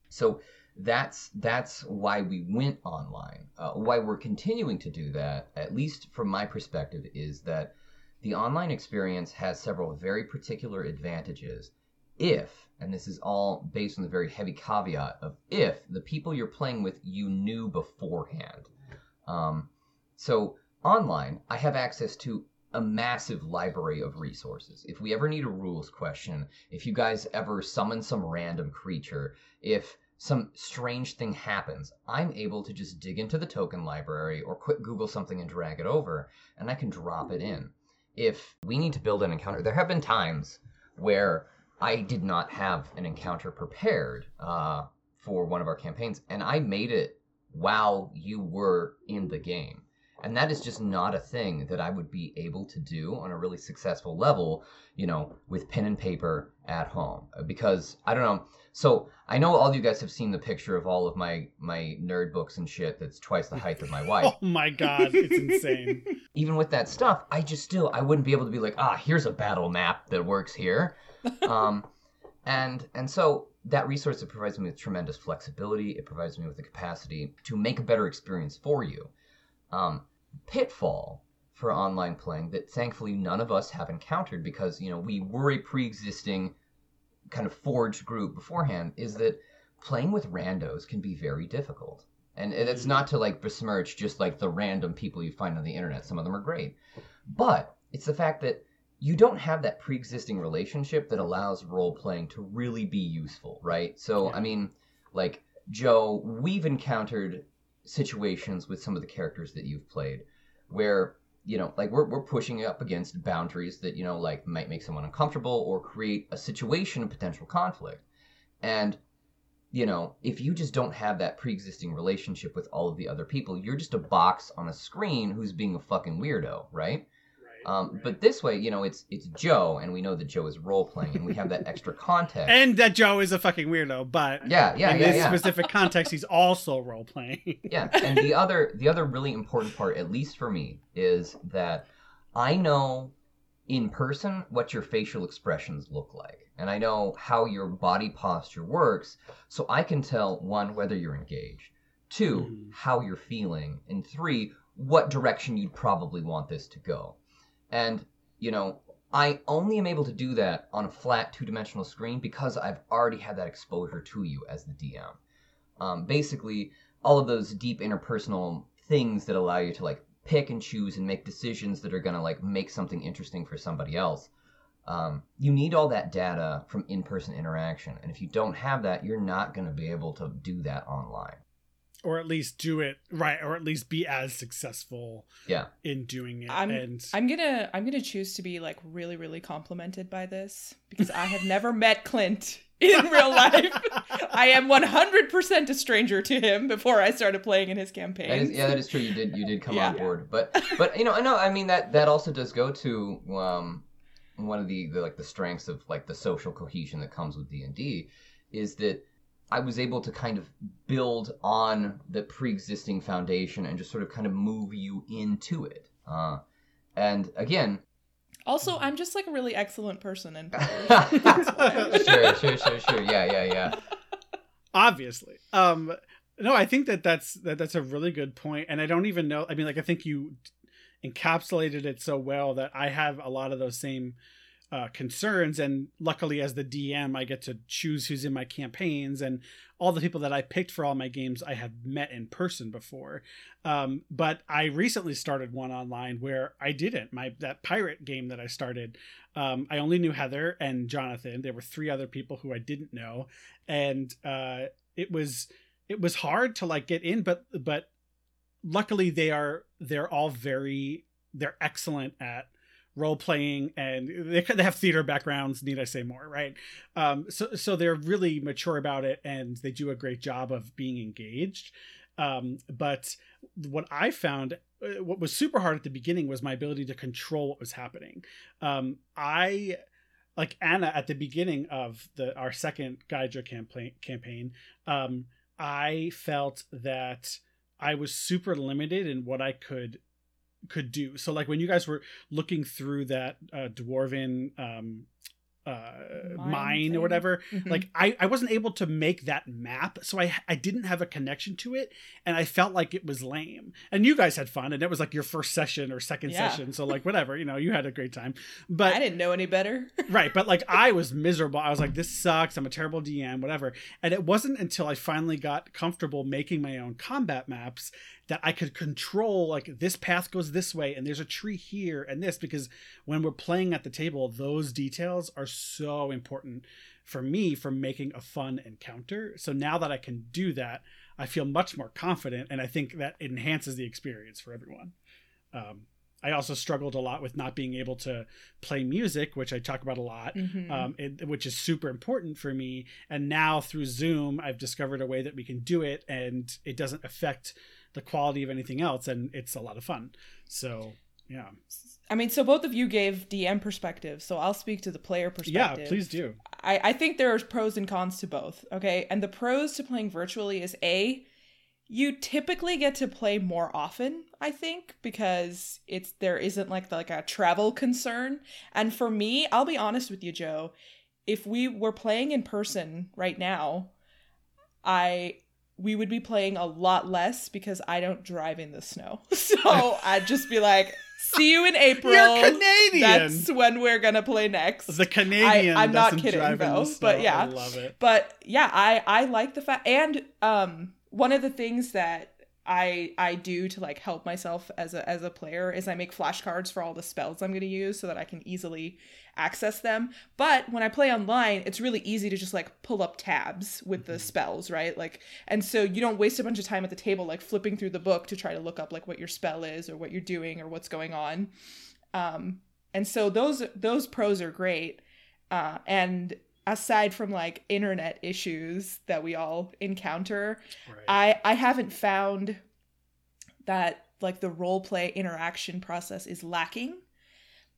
so that's that's why we went online. Uh, why we're continuing to do that at least from my perspective is that the online experience has several very particular advantages. If and this is all based on the very heavy caveat of if the people you're playing with you knew beforehand. Um, so online i have access to a massive library of resources if we ever need a rules question if you guys ever summon some random creature if some strange thing happens i'm able to just dig into the token library or quick google something and drag it over and i can drop it in if we need to build an encounter there have been times where I did not have an encounter prepared uh, for one of our campaigns, and I made it while you were in the game. And that is just not a thing that I would be able to do on a really successful level, you know, with pen and paper at home. Uh, Because I don't know. So I know all you guys have seen the picture of all of my my nerd books and shit. That's twice the height of my [laughs] wife Oh my god, it's insane. [laughs] even with that stuff, I just still I wouldn't be able to be like, ah, here's a battle map that works here. [laughs] um, and and so that resource it provides me with tremendous flexibility. It provides me with the capacity to make a better experience for you. Um, pitfall for online playing that thankfully none of us have encountered because you know we were a pre-existing kind of forged group beforehand is that playing with randos can be very difficult. And it's not to like besmirch just like the random people you find on the internet. Some of them are great. But it's the fact that you don't have that pre-existing relationship that allows role playing to really be useful, right? So, I mean, like Joe, we've encountered situations with some of the characters that you've played where you know like we're, we're pushing up against boundaries that you know like might make someone uncomfortable or create a situation of potential conflict. And you know if you just don't have that pre-existing relationship with all of the other people you're just a box on a screen who's being a fucking weirdo right um, But this way, you know, it's it's Joe, and we know that Joe is role playing, and we have that extra [laughs] context. and that Joe is a fucking weirdo, but yeah, yeah, in yeah, this yeah. specific context, he's also role playing. yeah and the other the other really important part at least for me is that i know in person what your facial expressions look like and i know how your body posture works so i can tell one whether you're engaged 2 Mhm. how you're feeling and three what direction you'd probably want this to go and you know i only am able to do that on a flat two-dimensional screen because i've already had that exposure to you as the dm um, basically all of those deep interpersonal things that allow you to like pick and choose and make decisions that are going to like make something interesting for somebody else. Um, you need all that data from in-person interaction. And if you don't have that you're not going to be able to do that online or at least do it right, or at least be as successful yeah in doing it. I'm- and I'm gonna I'm gonna choose to be like really really complimented by this because I have never met Clint [laughs] in real life. [laughs] I am 100% a stranger to him before I started playing in his campaign. That is, yeah, that is true. You did you did come Yeah. on board, but [laughs] but you know I know I mean that that also does go to um one of the, the like the strengths of like the social cohesion that comes with D and D is that I was able to kind of build on the pre-existing foundation and just sort of kind of move you into it. Uh, and again, Also, I'm just like a really excellent person and [laughs] sure, sure, sure, sure. Yeah, yeah, yeah. obviously um no i think that that's that that's a really good point and i don't even know i mean like i think you encapsulated it so well that i have a lot of those same uh, concerns. And luckily as the dm i get to choose who's in my campaigns. And all the people that i picked for all my games i have met in person before. Um, but i recently started one online where i didn't. My that pirate game that i started um, i only knew heather and jonathan. There were three other people who i didn't know. And uh, it was it was hard to like get in but but luckily they are they're all very they're excellent at role playing and they, they have theater backgrounds need i say more right? Um so so they're really mature about it and they do a great job of being engaged. Um but what i found uh, what was super hard at the beginning was my ability to control what was happening. Um i like Anna at the beginning of the our second Gaidra campaign campaign, um, I felt that I was super limited in what I could could do. So like when you guys were looking through that uh, dwarven um, uh, Mine mine or whatever, Mhm. like I, I wasn't able to make that map so I I didn't have a connection to it and I felt like it was lame. And you guys had fun and it was like your first session or second Yeah. session so like [laughs] whatever you know you had a great time. But I didn't know any better. [laughs] right but like i was miserable. I was like this sucks. I'm a terrible dm whatever. And it wasn't until i finally got comfortable making my own combat maps that i could control like this path goes this way and there's a tree here and this because when we're playing at the table those details are so important for me for making a fun encounter so now that i can do that i feel much more confident and i think that enhances the experience for everyone um, I also struggled a lot with not being able to play music, which I talk about a lot, Mhm. um, it, which is super important for me. And now through Zoom, I've discovered a way that we can do it, and it doesn't affect the quality of anything else, and it's a lot of fun. So yeah, I mean, so both of you gave DM perspective, so I'll speak to the player perspective. yeah, please do. I, I think there are pros and cons to both. Okay. And the pros to playing virtually is A, you typically get to play more often, I think, because it's there isn't like the, like a travel concern. And for me, I'll be honest with you, Joe, if we were playing in person right now, I we would be playing a lot less because I don't drive in the snow. [laughs] So I'd just be like, see you in April. You're Canadian. That's when we're gonna play next. the Canadian. I- I'm not kidding, though, but yeah. I love it. but yeah i i like the fact and um one of the things that I I do to like help myself as a as a player is I make flashcards for all the spells I'm going to use so that I can easily access them. But when I play online, it's really easy to just like pull up tabs with the Mhm. spells, right? Like and so you don't waste a bunch of time at the table like flipping through the book to try to look up like what your spell is or what you're doing or what's going on. Um and so those those pros are great. Uh and aside from like internet issues that we all encounter, Right. I I haven't found that like the role play interaction process is lacking.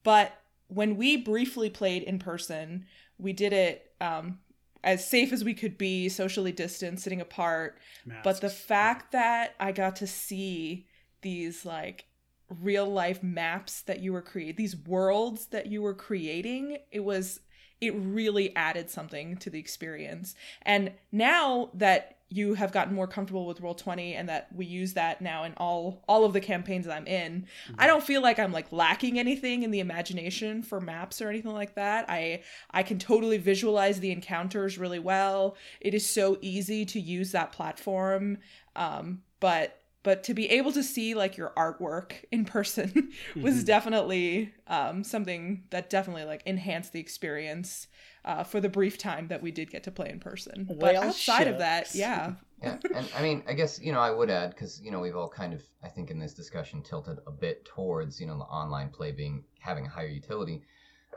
But when we briefly played in person, we did it um, as safe as we could be, socially distanced, sitting apart. But the Masks. fact that I got to see these like real life maps that you were creating, these worlds that you were creating, it was it really added something to the experience. And now that you have gotten more comfortable with roll 20 and that we use that now in all all of the campaigns that I'm in, I don't feel like I'm like lacking anything in the imagination for maps or anything like that. I I can totally visualize the encounters really well. It is so easy to use that platform. Um, but but to be able to see like your artwork in person [laughs] was Mhm. definitely um, something that definitely like enhanced the experience uh, for the brief time that we did get to play in person. but Well, outside of that, yeah, [laughs] Yeah, and I mean, I guess you know, I would add because you know we've all kind of, I think, in this discussion tilted a bit towards you know the online play being having a higher utility.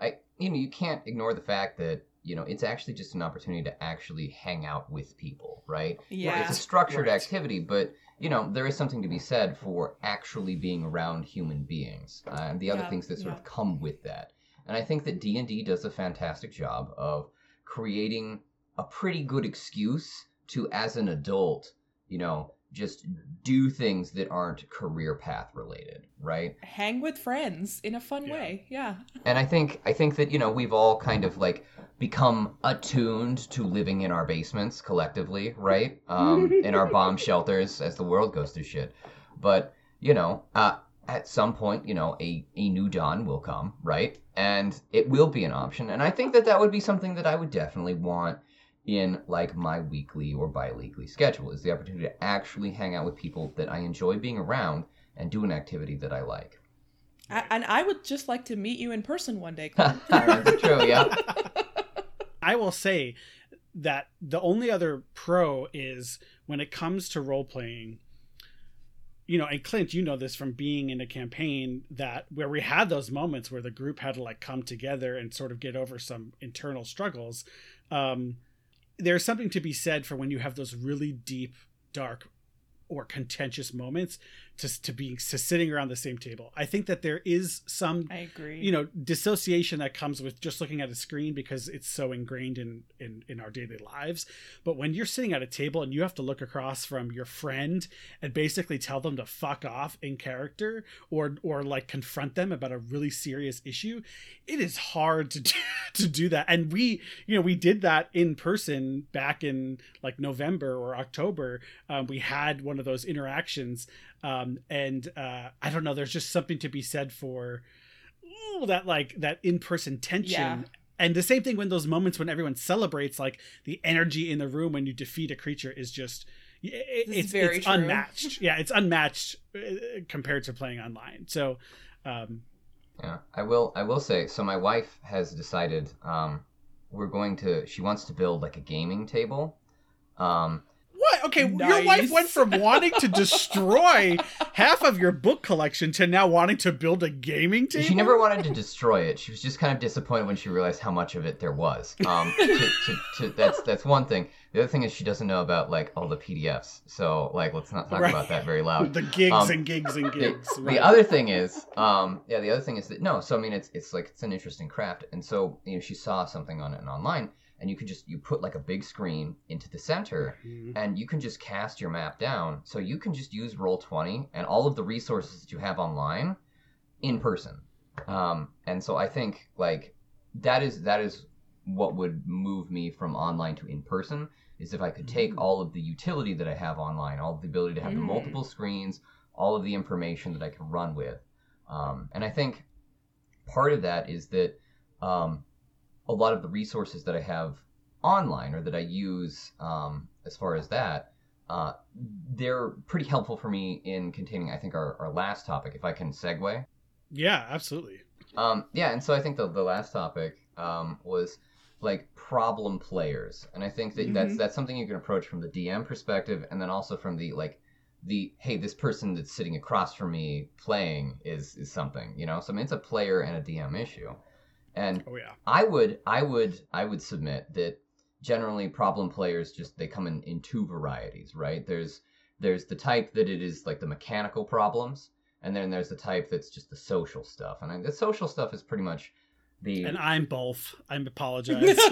I, you know, you can't ignore the fact that you know it's actually just an opportunity to actually hang out with people, right? yeah, It's a structured Right. activity, but you know there is something to be said for actually being around human beings uh, and the other Yeah, things that sort yeah. of come with that. And I think that D and D does a fantastic job of creating a pretty good excuse to, as an adult, you know, just do things that aren't career path related, right? hang with friends in a fun Yeah. way. Yeah, and I think I think that you know we've all kind of like become attuned to living in our basements collectively, right? Um, [laughs] in our bomb shelters as the world goes to shit. But you know, uh, at some point, you know, a a new dawn will come, right? And it will be an option. And I think that that would be something that I would definitely want in like my weekly or bi-weekly schedule is the opportunity to actually hang out with people that I enjoy being around and do an activity that I like. I, and I would just like to meet you in person one day. Clint. [laughs] That's true, yeah. [laughs] I will say that the only other pro is when it comes to role playing. You know, and Clint, you know this from being in a campaign that where we had those moments where the group had to like come together and sort of get over some internal struggles. Um, there's something to be said for when you have those really deep, dark, or contentious moments to to being to sitting around the same table. I think that there is some I agree. you know dissociation that comes with just looking at a screen because it's so ingrained in in in our daily lives but when you're sitting at a table and you have to look across from your friend and basically tell them to fuck off in character or or like confront them about a really serious issue it is hard to do, [laughs] to do that and we you know we did that in person back in like November or October um, we had one of those interactions um, and uh, I don't know. There's just something to be said for ooh, that, like that in-person tension. Yeah. And the same thing when those moments when everyone celebrates, like the energy in the room when you defeat a creature is just it, This is it's, very it's unmatched. [laughs] yeah, it's unmatched uh, compared to playing online. So, um, Yeah, I will. I will say. So my wife has decided. Um, we're going to. She wants to build like a gaming table. Um, what? Okay, your wife went from wanting to destroy [laughs] half of your book collection to now wanting to build a gaming table. she never wanted to destroy it. She was just kind of disappointed when she realized how much of it there was. Um, to, to, to, that's that's one thing. The other thing is she doesn't know about like all the PDFs. So like, let's not talk Right. about that very loud. [laughs] the gigs Um, and gigs and gigs. the right. other thing is um yeah the other thing is that no so i mean it's it's like it's an interesting craft and so you know she saw something on it online and you could just you put like a big screen into the center Mhm. and you can just cast your map down so you can just use roll 20 and all of the resources that you have online in person um and so i think like that is that is what would move me from online to in person is if i could take Mm. all of the utility that i have online all of the ability to have the Mm. multiple screens all of the information that i can run with um, and i think part of that is that um, a lot of the resources that i have online or that i use um, as far as that uh, they're pretty helpful for me in containing, I think, our, our last topic, if I can segue. Yeah, absolutely. Um, yeah, and so I think the, the last topic um, was like problem players, and I think that mm-hmm. that's that's something you can approach from the DM perspective, and then also from the like the hey, this person that's sitting across from me playing is is something, you know. So I mean, it's a player and a DM issue, and oh yeah, I would I would I would submit that generally problem players just they come in in two varieties, right? There's there's the type that it is like the mechanical problems, and then there's the type that's just the social stuff. And I, the social stuff is pretty much the and I'm both. I apologize. [laughs]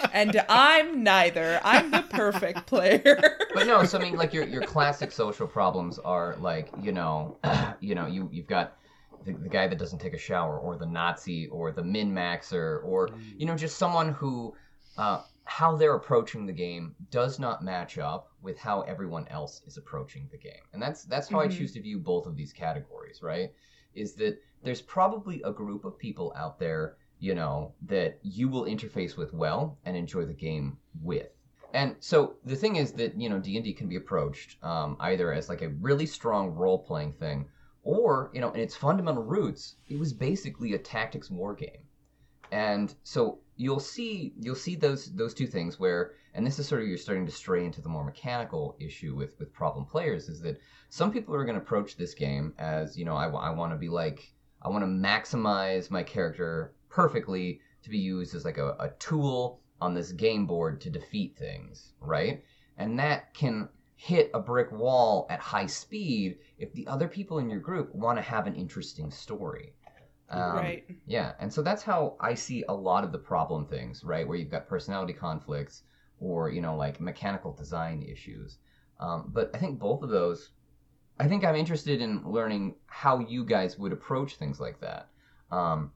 [laughs] and I'm neither. I'm the perfect player. [laughs] but no, so I mean, like your your classic social problems are like you know, [clears throat] you know, you you've got the, the guy that doesn't take a shower, or the Nazi, or the min maxer, or you know, just someone who uh, how they're approaching the game does not match up with how everyone else is approaching the game, and that's that's how mm-hmm. I choose to view both of these categories. Right? Is that there's probably a group of people out there you know, that you will interface with well and enjoy the game with. And so the thing is that you know D and D can be approached um, either as like a really strong role playing thing, or you know, in its fundamental roots, it was basically a tactics war game. And so you'll see you'll see those those two things where, and this is sort of you're starting to stray into the more mechanical issue with with problem players is that some people are going to approach this game as you know I, I want to be like I want to maximize my character perfectly to be used as like a, a tool on this game board to defeat things, right? And that can hit a brick wall at high speed if the other people in your group want to have an interesting story. Um, right. Yeah, and so that's how I see a lot of the problem things, right? Where you've got personality conflicts or, you know, like mechanical design issues. Um, but I think both of those, I think I'm interested in learning how you guys would approach things like that. Um,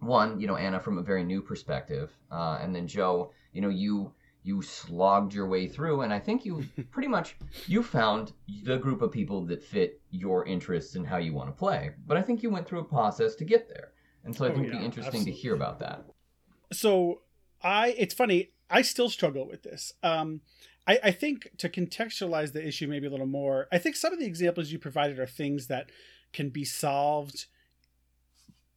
one, you know, Anna from a very new perspective, uh, and then Joe, you know, you you slogged your way through, and I think you [laughs] pretty much you found the group of people that fit your interests and how you want to play. But I think you went through a process to get there, and so I oh, think yeah, it'd be interesting absolutely. to hear about that. So I, it's funny, I still struggle with this. Um, I, I think to contextualize the issue maybe a little more, I think some of the examples you provided are things that can be solved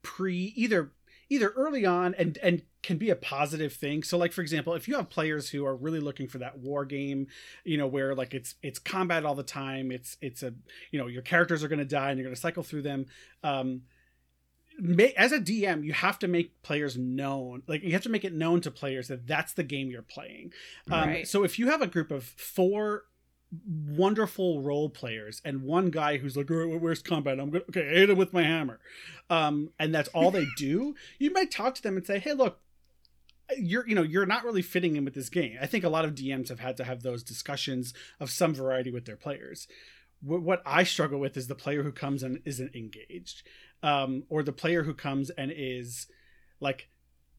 pre either either early on and and can be a positive thing. So like for example, if you have players who are really looking for that war game, you know, where like it's it's combat all the time, it's it's a you know, your characters are going to die and you're going to cycle through them. Um as a DM, you have to make players known. Like you have to make it known to players that that's the game you're playing. Um, right. So if you have a group of four wonderful role players and one guy who's like where's combat? I'm gonna okay I hit him with my hammer. Um and that's all they do? [laughs] You might talk to them and say hey look you're you know you're not really fitting in with this game. I think a lot of dms have had to have those discussions of some variety with their players. What i struggle with is the player who comes and isn't engaged um or the player who comes and is like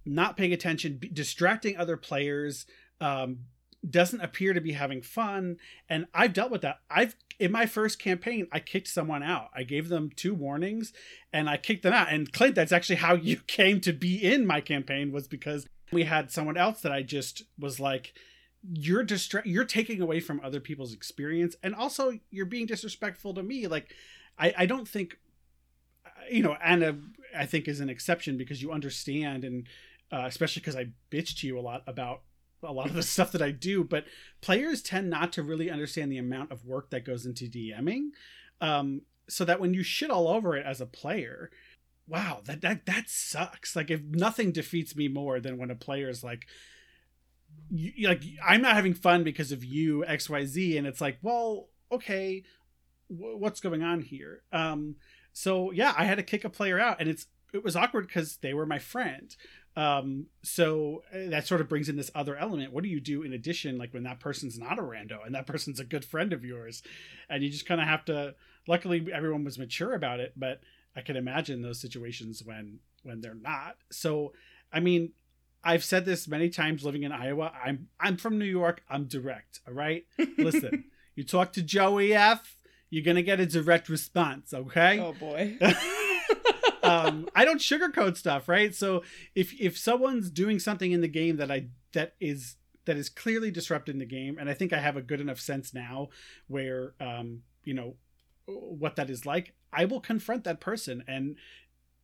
not paying attention distracting other players um doesn't appear to be having fun. And i've dealt with that. I've in my first campaign i kicked someone out. I gave them two warnings and i kicked them out. And clint that's actually how you [laughs] came to be in my campaign was because we had someone else that i just was like you're distra- you're taking away from other people's experience. And also you're being disrespectful to me. Like i i don't think you know anna i think is an exception because you understand and uh, especially because i bitched to you a lot about a lot of the [laughs] stuff that I do, but players tend not to really understand the amount of work that goes into DMing. Um, so that when you shit all over it as a player, wow, that that that sucks. Like if nothing defeats me more than when a player is like, you, like I'm not having fun because of you X Y Z, and it's like, well, okay, w- what's going on here? Um, so yeah, I had to kick a player out, and it's it was awkward because they were my friend um so uh, that sort of brings in this other element. What do you do in addition like when that person's not a rando and that [laughs] person's a good friend of yours? And you just kind of have to luckily everyone was mature about it but i can imagine those situations when when they're not. So i mean i've said this many times living in iowa. I'm i'm from new york. I'm direct all right? [laughs] Listen you talk to joey f you're gonna get a direct response okay? Oh boy [laughs] um, I don't sugarcoat stuff, right? So if if someone's doing something in the game that I that is that is clearly disrupting the game and i think i have a good enough sense now where um you know what that is like i will confront that person and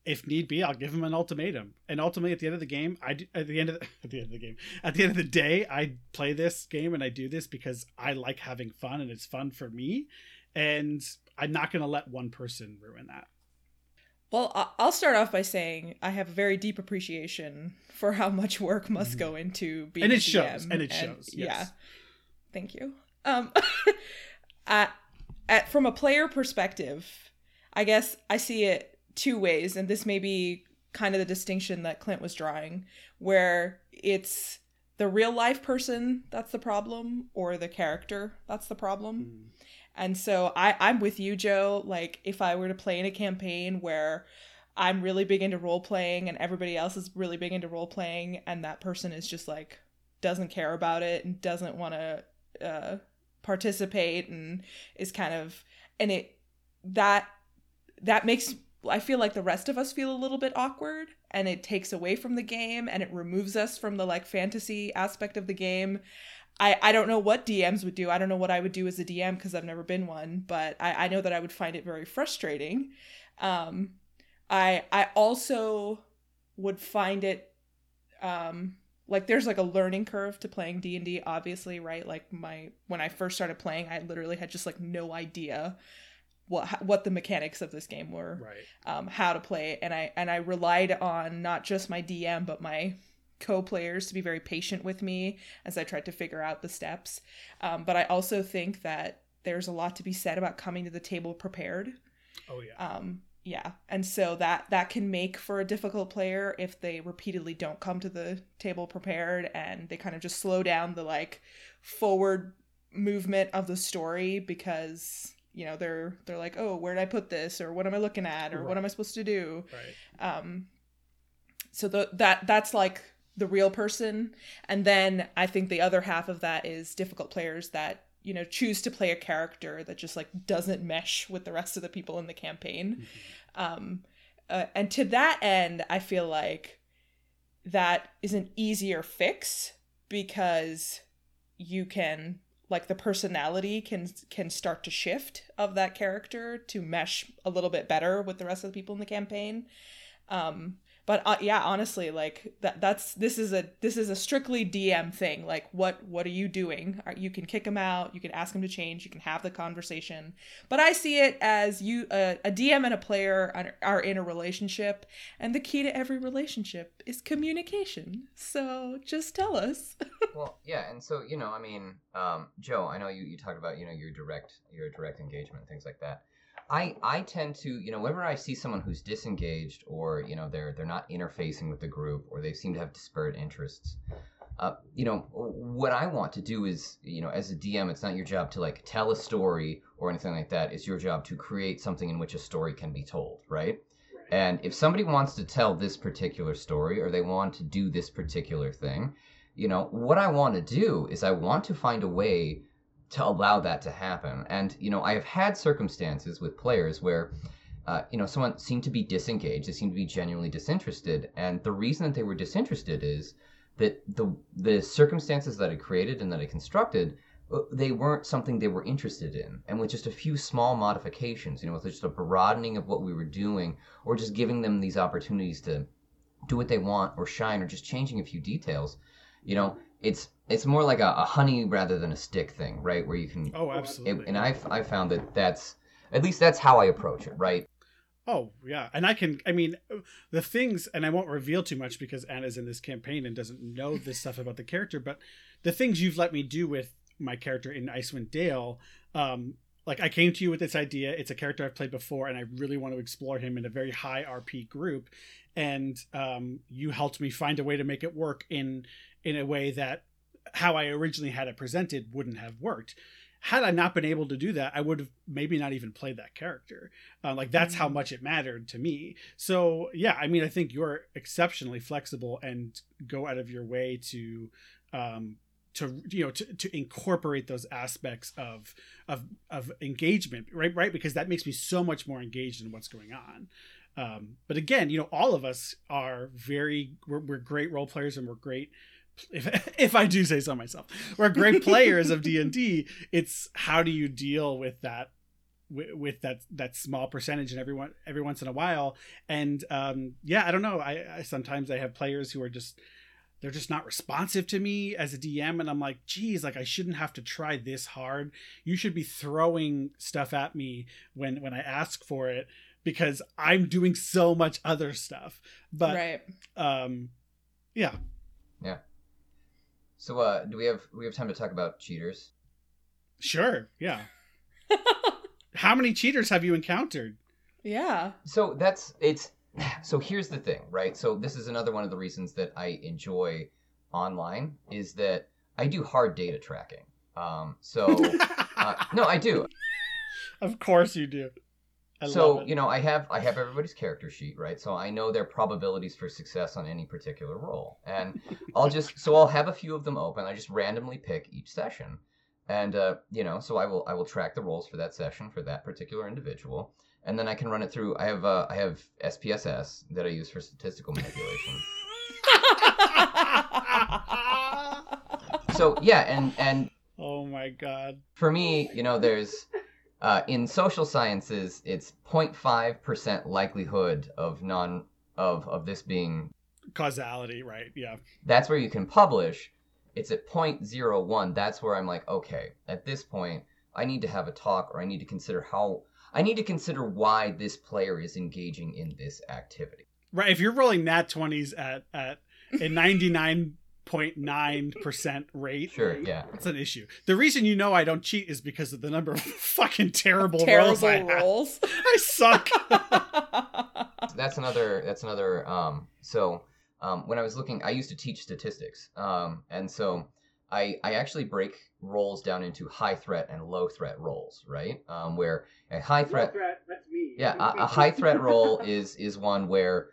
if need be, I'll give him an ultimatum. And ultimately, at the end of the game, I do, at the end of the, [laughs] at the end of the game, at the end of the day, I play this game and I do this because I like having fun and it's fun for me, and I'm not going to let one person ruin that. Well, I'll start off by saying I have a very deep appreciation for how much work must mm-hmm. go into being and it shows and it shows. Yes. Yeah, thank you. Um, [laughs] at, at from a player perspective, I guess I see it two ways, and this may be kind of the distinction that Clint was drawing, where it's the real life person that's the problem, or the character that's the problem. Mm. And so I, I'm with you, Joe. Like, if I were to play in a campaign where I'm really big into role playing and everybody else is really big into role playing, and that person is just like doesn't care about it and doesn't want to uh, participate and is kind of and it that that makes I feel like the rest of us feel a little bit awkward and it takes away from the game and it removes us from the like fantasy aspect of the game. I, I don't know what DMs would do. I don't know what I would do as a DM because I've never been one, but I, I know that I would find it very frustrating. Um, I I also would find it um, like there's like a learning curve to playing D&D obviously, right? Like my when I first started playing, I literally had just like no idea what what the mechanics of this game were, right. um, how to play it, and I and I relied on not just my DM but my co-players to be very patient with me as I tried to figure out the steps. Um, but I also think that there's a lot to be said about coming to the table prepared. Oh yeah. Um, yeah, and so that that can make for a difficult player if they repeatedly don't come to the table prepared and they kind of just slow down the like forward movement of the story because you know they're they're like oh where did i put this or what am i looking at or right. what am i supposed to do right um so the, that that's like the real person. And then i think the other half of that is difficult players that you know choose to play a character that just like doesn't mesh with the rest of the people in the campaign. Mm-hmm. um uh, and to that end i feel like that is an easier fix because you can like the personality can can start to shift of that character to mesh a little bit better with the rest of the people in the campaign. Um but uh, yeah honestly like that that's this is a this is a strictly dm thing. Like what what are you doing? You can kick him out. You can ask him to change. You can have the conversation. But i see it as you uh, a dm and a player are, are in a relationship and the key to every relationship is communication. So just tell us. [laughs] Well yeah and so you know i mean um, joe i know you, you talked about you know your direct your direct engagement things like that I I tend to you know whenever I see someone who's disengaged or you know they're they're not interfacing with the group or they seem to have disparate interests. Uh, you know what I want to do is you know as a DM it's not your job to like tell a story or anything like that. It's your job to create something in which a story can be told, right? And if somebody wants to tell this particular story or they want to do this particular thing, you know, what I want to do is I want to find a way to allow that to happen. And you know, I have had circumstances with players where uh, you know someone seemed to be disengaged, they seemed to be genuinely disinterested, and the reason that they were disinterested is that the the circumstances that I created and that I constructed uh, they weren't something they were interested in. And with just a few small modifications, you know, with just a broadening of what we were doing, or just giving them these opportunities to do what they want or shine, or just changing a few details, you know, it's it's more like a, a, honey rather than a stick thing, right? Where you can. Oh, absolutely. It, and I I found that that's at least that's how I approach it, right? Oh yeah, and I can. I mean, the things, and I won't reveal too much because Anna's in this campaign and doesn't know this stuff about the character. But the things you've let me do with my character in Icewind Dale, um, like I came to you with this idea. It's a character I've played before, and I really want to explore him in a very high RP group. And um, you helped me find a way to make it work in in a way that how I originally had it presented wouldn't have worked. Had I not been able to do that, I would have maybe not even played that character. Uh, like that's how much it mattered to me. So yeah, I mean, I think you're exceptionally flexible and go out of your way to um, to you know to, to incorporate those aspects of of of engagement right right because that makes me so much more engaged in what's going on um, but again you know all of us are very we're, we're great role players and we're great if [laughs] if I do say so myself, we're great players of D and D. It's how do you deal with that with, with that that small percentage and everyone every once in a while and um yeah i don't know I, I sometimes i have players who are just they're just not responsive to me as a dm and i'm like geez like i shouldn't have to try this hard you should be throwing stuff at me when when i ask for it because i'm doing so much other stuff but right. um yeah Yeah. So, uh, do we have we have time to talk about cheaters? sure yeah [laughs] how many cheaters have you encountered yeah. So that's it's. [sighs] So here's the thing, right? So this is another one of the reasons that I enjoy online is that I do hard data tracking. Um, so [laughs] uh, no, I do. of course you do I so you know, I have I have everybody's character sheet, right? So I know their probabilities for success on any particular roll, and I'll just so I'll have a few of them open. I just randomly pick each session, and uh, you know, so I will I will track the rolls for that session for that particular individual, and then I can run it through. I have uh, I have SPSS that I use for statistical manipulation. [laughs] so yeah, and and oh my god for me, you know, there's uh, in social sciences, it's 0.5% likelihood of non of of this being. causality right yeah That's where you can publish. It's at 0.01. That's where I'm like, okay, at this point, I need to have a talk, or I need to consider how I need to consider why this player is engaging in this activity. right if you're rolling nat 20s at at a 99.9% rate Sure, yeah. it's an issue the reason you know i don't cheat is because of the number of [laughs] fucking terrible, Terrible rolls I, have. rolls. [laughs] I suck [laughs] that's another that's another um so um when i was looking i used to teach statistics um and so i i actually break rolls down into high threat and low threat rolls, right um where a high threat that's me yeah a, a high threat roll is is one where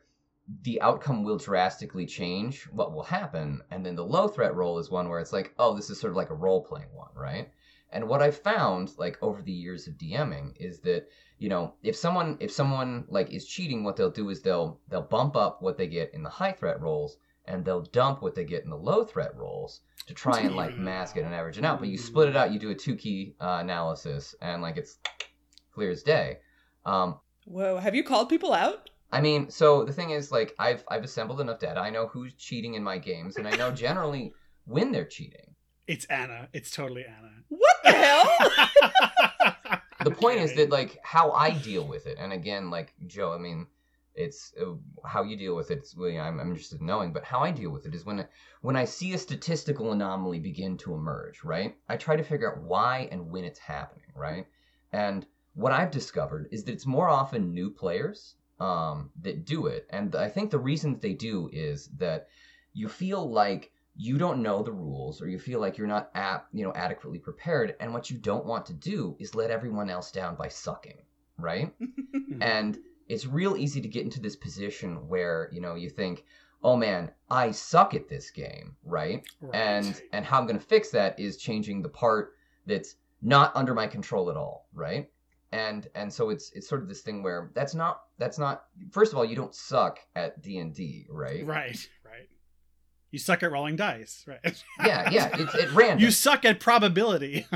the outcome will drastically change what will happen and then the low threat roll is one where it's like oh this is sort of like a role playing one right? And what I've found like over the years of dming is that you know if someone if someone like is cheating what they'll do is they'll they'll bump up what they get in the high threat rolls and they'll dump what they get in the low threat rolls to try and like [laughs] mask it and average it out. But you split it out you do a Tukey uh, analysis and like it's clear as day. Um, Whoa, have you called people out? I mean, so the thing is, like, I've I've assembled enough data. I know who's cheating in my games, and I know generally when they're cheating. it's anna it's totally anna What the hell? [laughs] The point is that like how I deal with it, and again, like Joe, I mean, it's uh, how you deal with it. It's really I'm, I'm interested in knowing, but how I deal with it is when when I see a statistical anomaly begin to emerge, right? I try to figure out why and when it's happening, right? And what I've discovered is that it's more often new players um, that do it, and I think the reason that they do is that you feel like you don't know the rules or you feel like you're not ap- you know adequately prepared. And what you don't want to do is let everyone else down by sucking right? [laughs] And it's real easy to get into this position where you know you think oh man i suck at this game right, Right. and and how i'm going to fix that is changing the part that's not under my control at all right and and so it's it's sort of this thing where that's not that's not first of all you don't suck at d&d right? Right right. You suck at rolling dice right. Yeah yeah [laughs] it's at random. You suck at probability. [laughs]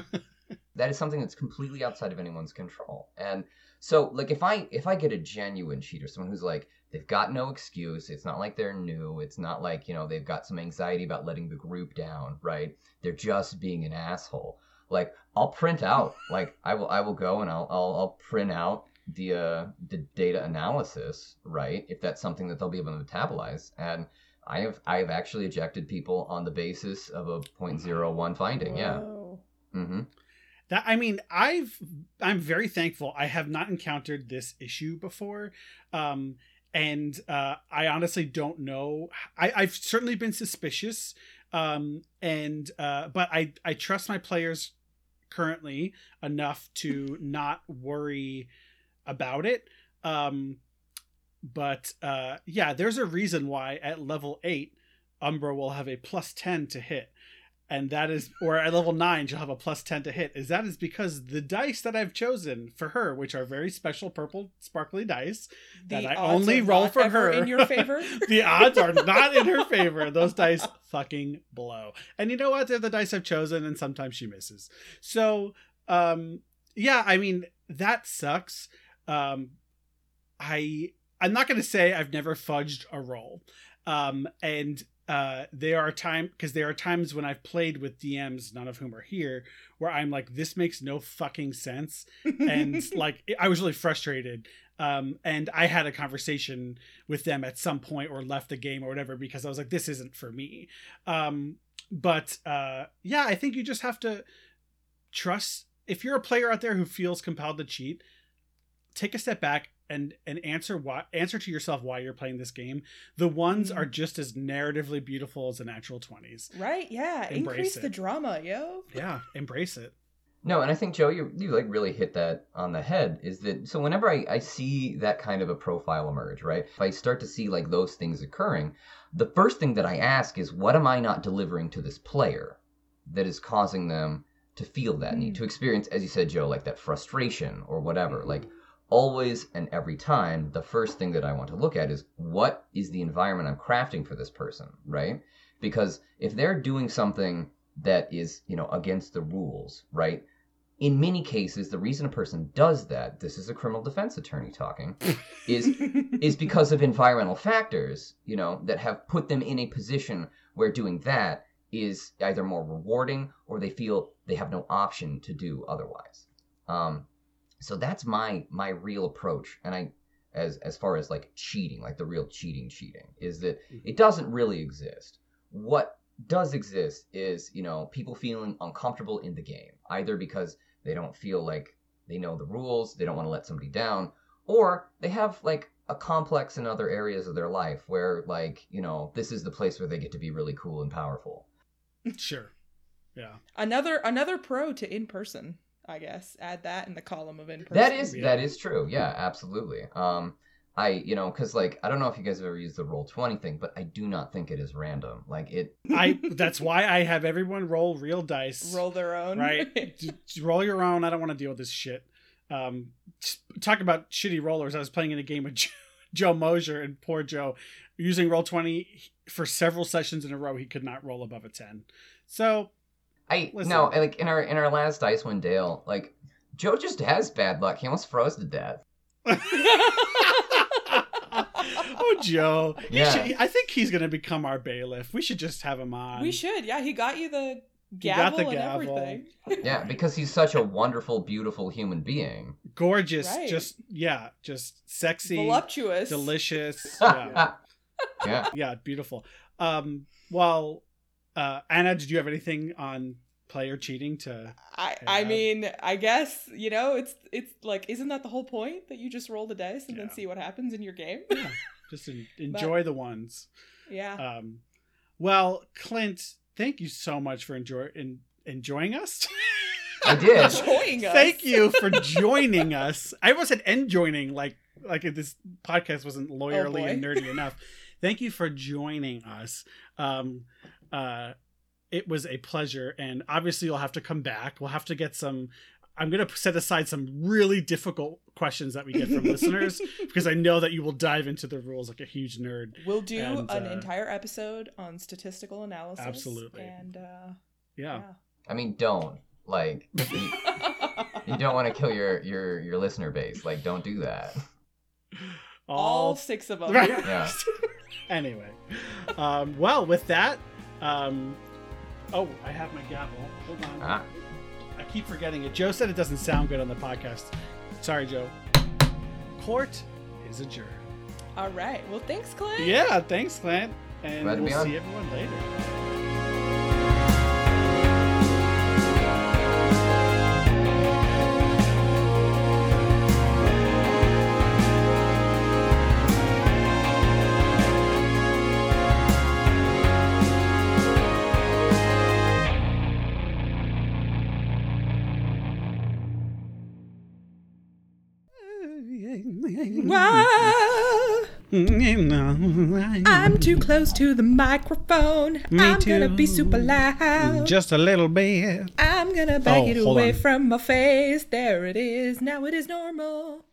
That is something that's completely outside of anyone's control. And so like if i if i get a genuine cheater someone who's like they've got no excuse it's not like they're new it's not like you know they've got some anxiety about letting the group down right? They're just being an asshole like i'll print out like i will i will go and i'll i'll, I'll print out the uh the data analysis right? If that's something that they'll be able to metabolize. And i have i have actually ejected people on the basis of a 0.01 finding yeah. Mm-hmm. That i mean i've i'm very thankful. I have not encountered this issue before. Um and uh i honestly don't know. I i've certainly been suspicious um and uh but i i trust my players currently enough to not worry about it. Um but uh yeah there's a reason why at level 8 umbra will have a plus 10 to hit and that is or at level 9 she'll have a plus 10 to hit is that is because the dice that i've chosen for her which are very special purple sparkly dice that i only roll for her in your favor. [laughs] the odds are not in her [laughs] favor. Those dice fucking blow. And you know what? They're the dice i've chosen and sometimes she misses. So um yeah i mean that sucks. Um i i'm not going to say i've never fudged a roll. Um and uh there are time because there are times when i've played with dms none of whom are here where i'm like this makes no fucking sense. And [laughs] like i was really frustrated um and i had a conversation with them at some point or left the game or whatever because i was like this isn't for me. Um but uh yeah i think you just have to trust if you're a player out there who feels compelled to cheat take a step back and and answer why answer to yourself why you're playing this game the ones Mhm. are just as narratively beautiful as the natural 20s right? Yeah, Embrace increase it. the drama, yo. yeah embrace it No, and I think Joe, you you like really hit that on the head. Is that so? Whenever I I see that kind of a profile emerge, right? If I start to see like those things occurring, the first thing that I ask is, what am I not delivering to this player that is causing them to feel that need Mm. to experience, as you said, Joe, like that frustration or whatever, like. Always and every time, the first thing that I want to look at is what is the environment I'm crafting for this person, right? Because if they're doing something that is, you know, against the rules, right? In many cases, the reason a person does that, this is a criminal defense attorney talking, [laughs] is is because of environmental factors, you know, that have put them in a position where doing that is either more rewarding or they feel they have no option to do otherwise. Um, so that's my my real approach, and I as as far as like cheating, like the real cheating cheating, is that mm-hmm. it doesn't really exist. What does exist is you know people feeling uncomfortable in the game, either because they don't feel like they know the rules, they don't want to let somebody down, or they have like a complex in other areas of their life where like you know this is the place where they get to be really cool and powerful. [laughs] sure yeah another another pro to in person. I guess add that in the column of in person. That is Yeah. that is true. Yeah, absolutely. Um, I you know because like I don't know if you guys have ever used the roll twenty thing, but I do not think it is random. Like it. [laughs] i that's why i have everyone roll real dice roll their own. right [laughs] D- d- roll your own i don't want to deal with this shit um talk about shitty rollers i was playing in a game with joe, joe mosier and poor joe using roll 20 for several sessions in a row he could not roll above a 10 so I Listen. no like in our in our last Icewind Dale, like Joe just has bad luck. He almost froze to death. [laughs] oh joe He Yeah. should- i think he's gonna become our bailiff we should just have him on we should. Yeah, he got you the He got gavel the and gavel. everything. Yeah, [laughs] because he's such a wonderful, beautiful human being. gorgeous Right. just yeah just sexy Voluptuous. delicious [laughs] yeah. yeah. yeah beautiful um well uh anna did you have anything on player cheating to I, I Yeah. mean, I guess you know it's it's like isn't that the whole point that you just roll the dice and then see what happens in your game? yeah, [laughs] just en- enjoy the ones yeah. um well clint thank you so much for enjoy in, enjoying us I did. [laughs] Enjoying us. thank you for [laughs] joining us i almost said end joining like like if this podcast wasn't lawyerly boy. and nerdy enough thank you for joining us um uh it was a pleasure and obviously you'll have to come back we'll have to get some i'm going to set aside some really difficult questions that we get from [laughs] listeners because i know that you will dive into the rules like a huge nerd We'll do And, an uh, entire episode on statistical analysis. Absolutely. And uh, yeah, I mean, don't like [laughs] you, you don't want to kill your your your listener base. Like, don't do that. All six of them. [laughs] Right. Yeah. anyway um well with that um oh i have my gavel hold on Ah. i keep forgetting it joe said it doesn't sound good on the podcast sorry joe court is adjourned All right. Well, thanks, Clint. yeah thanks clint and Glad to we'll on. see everyone later I'm too close to the microphone. Me I'm gonna be super loud. Just a little bit. I'm gonna back Oh, it away on. from my face. There it is. Now it is normal.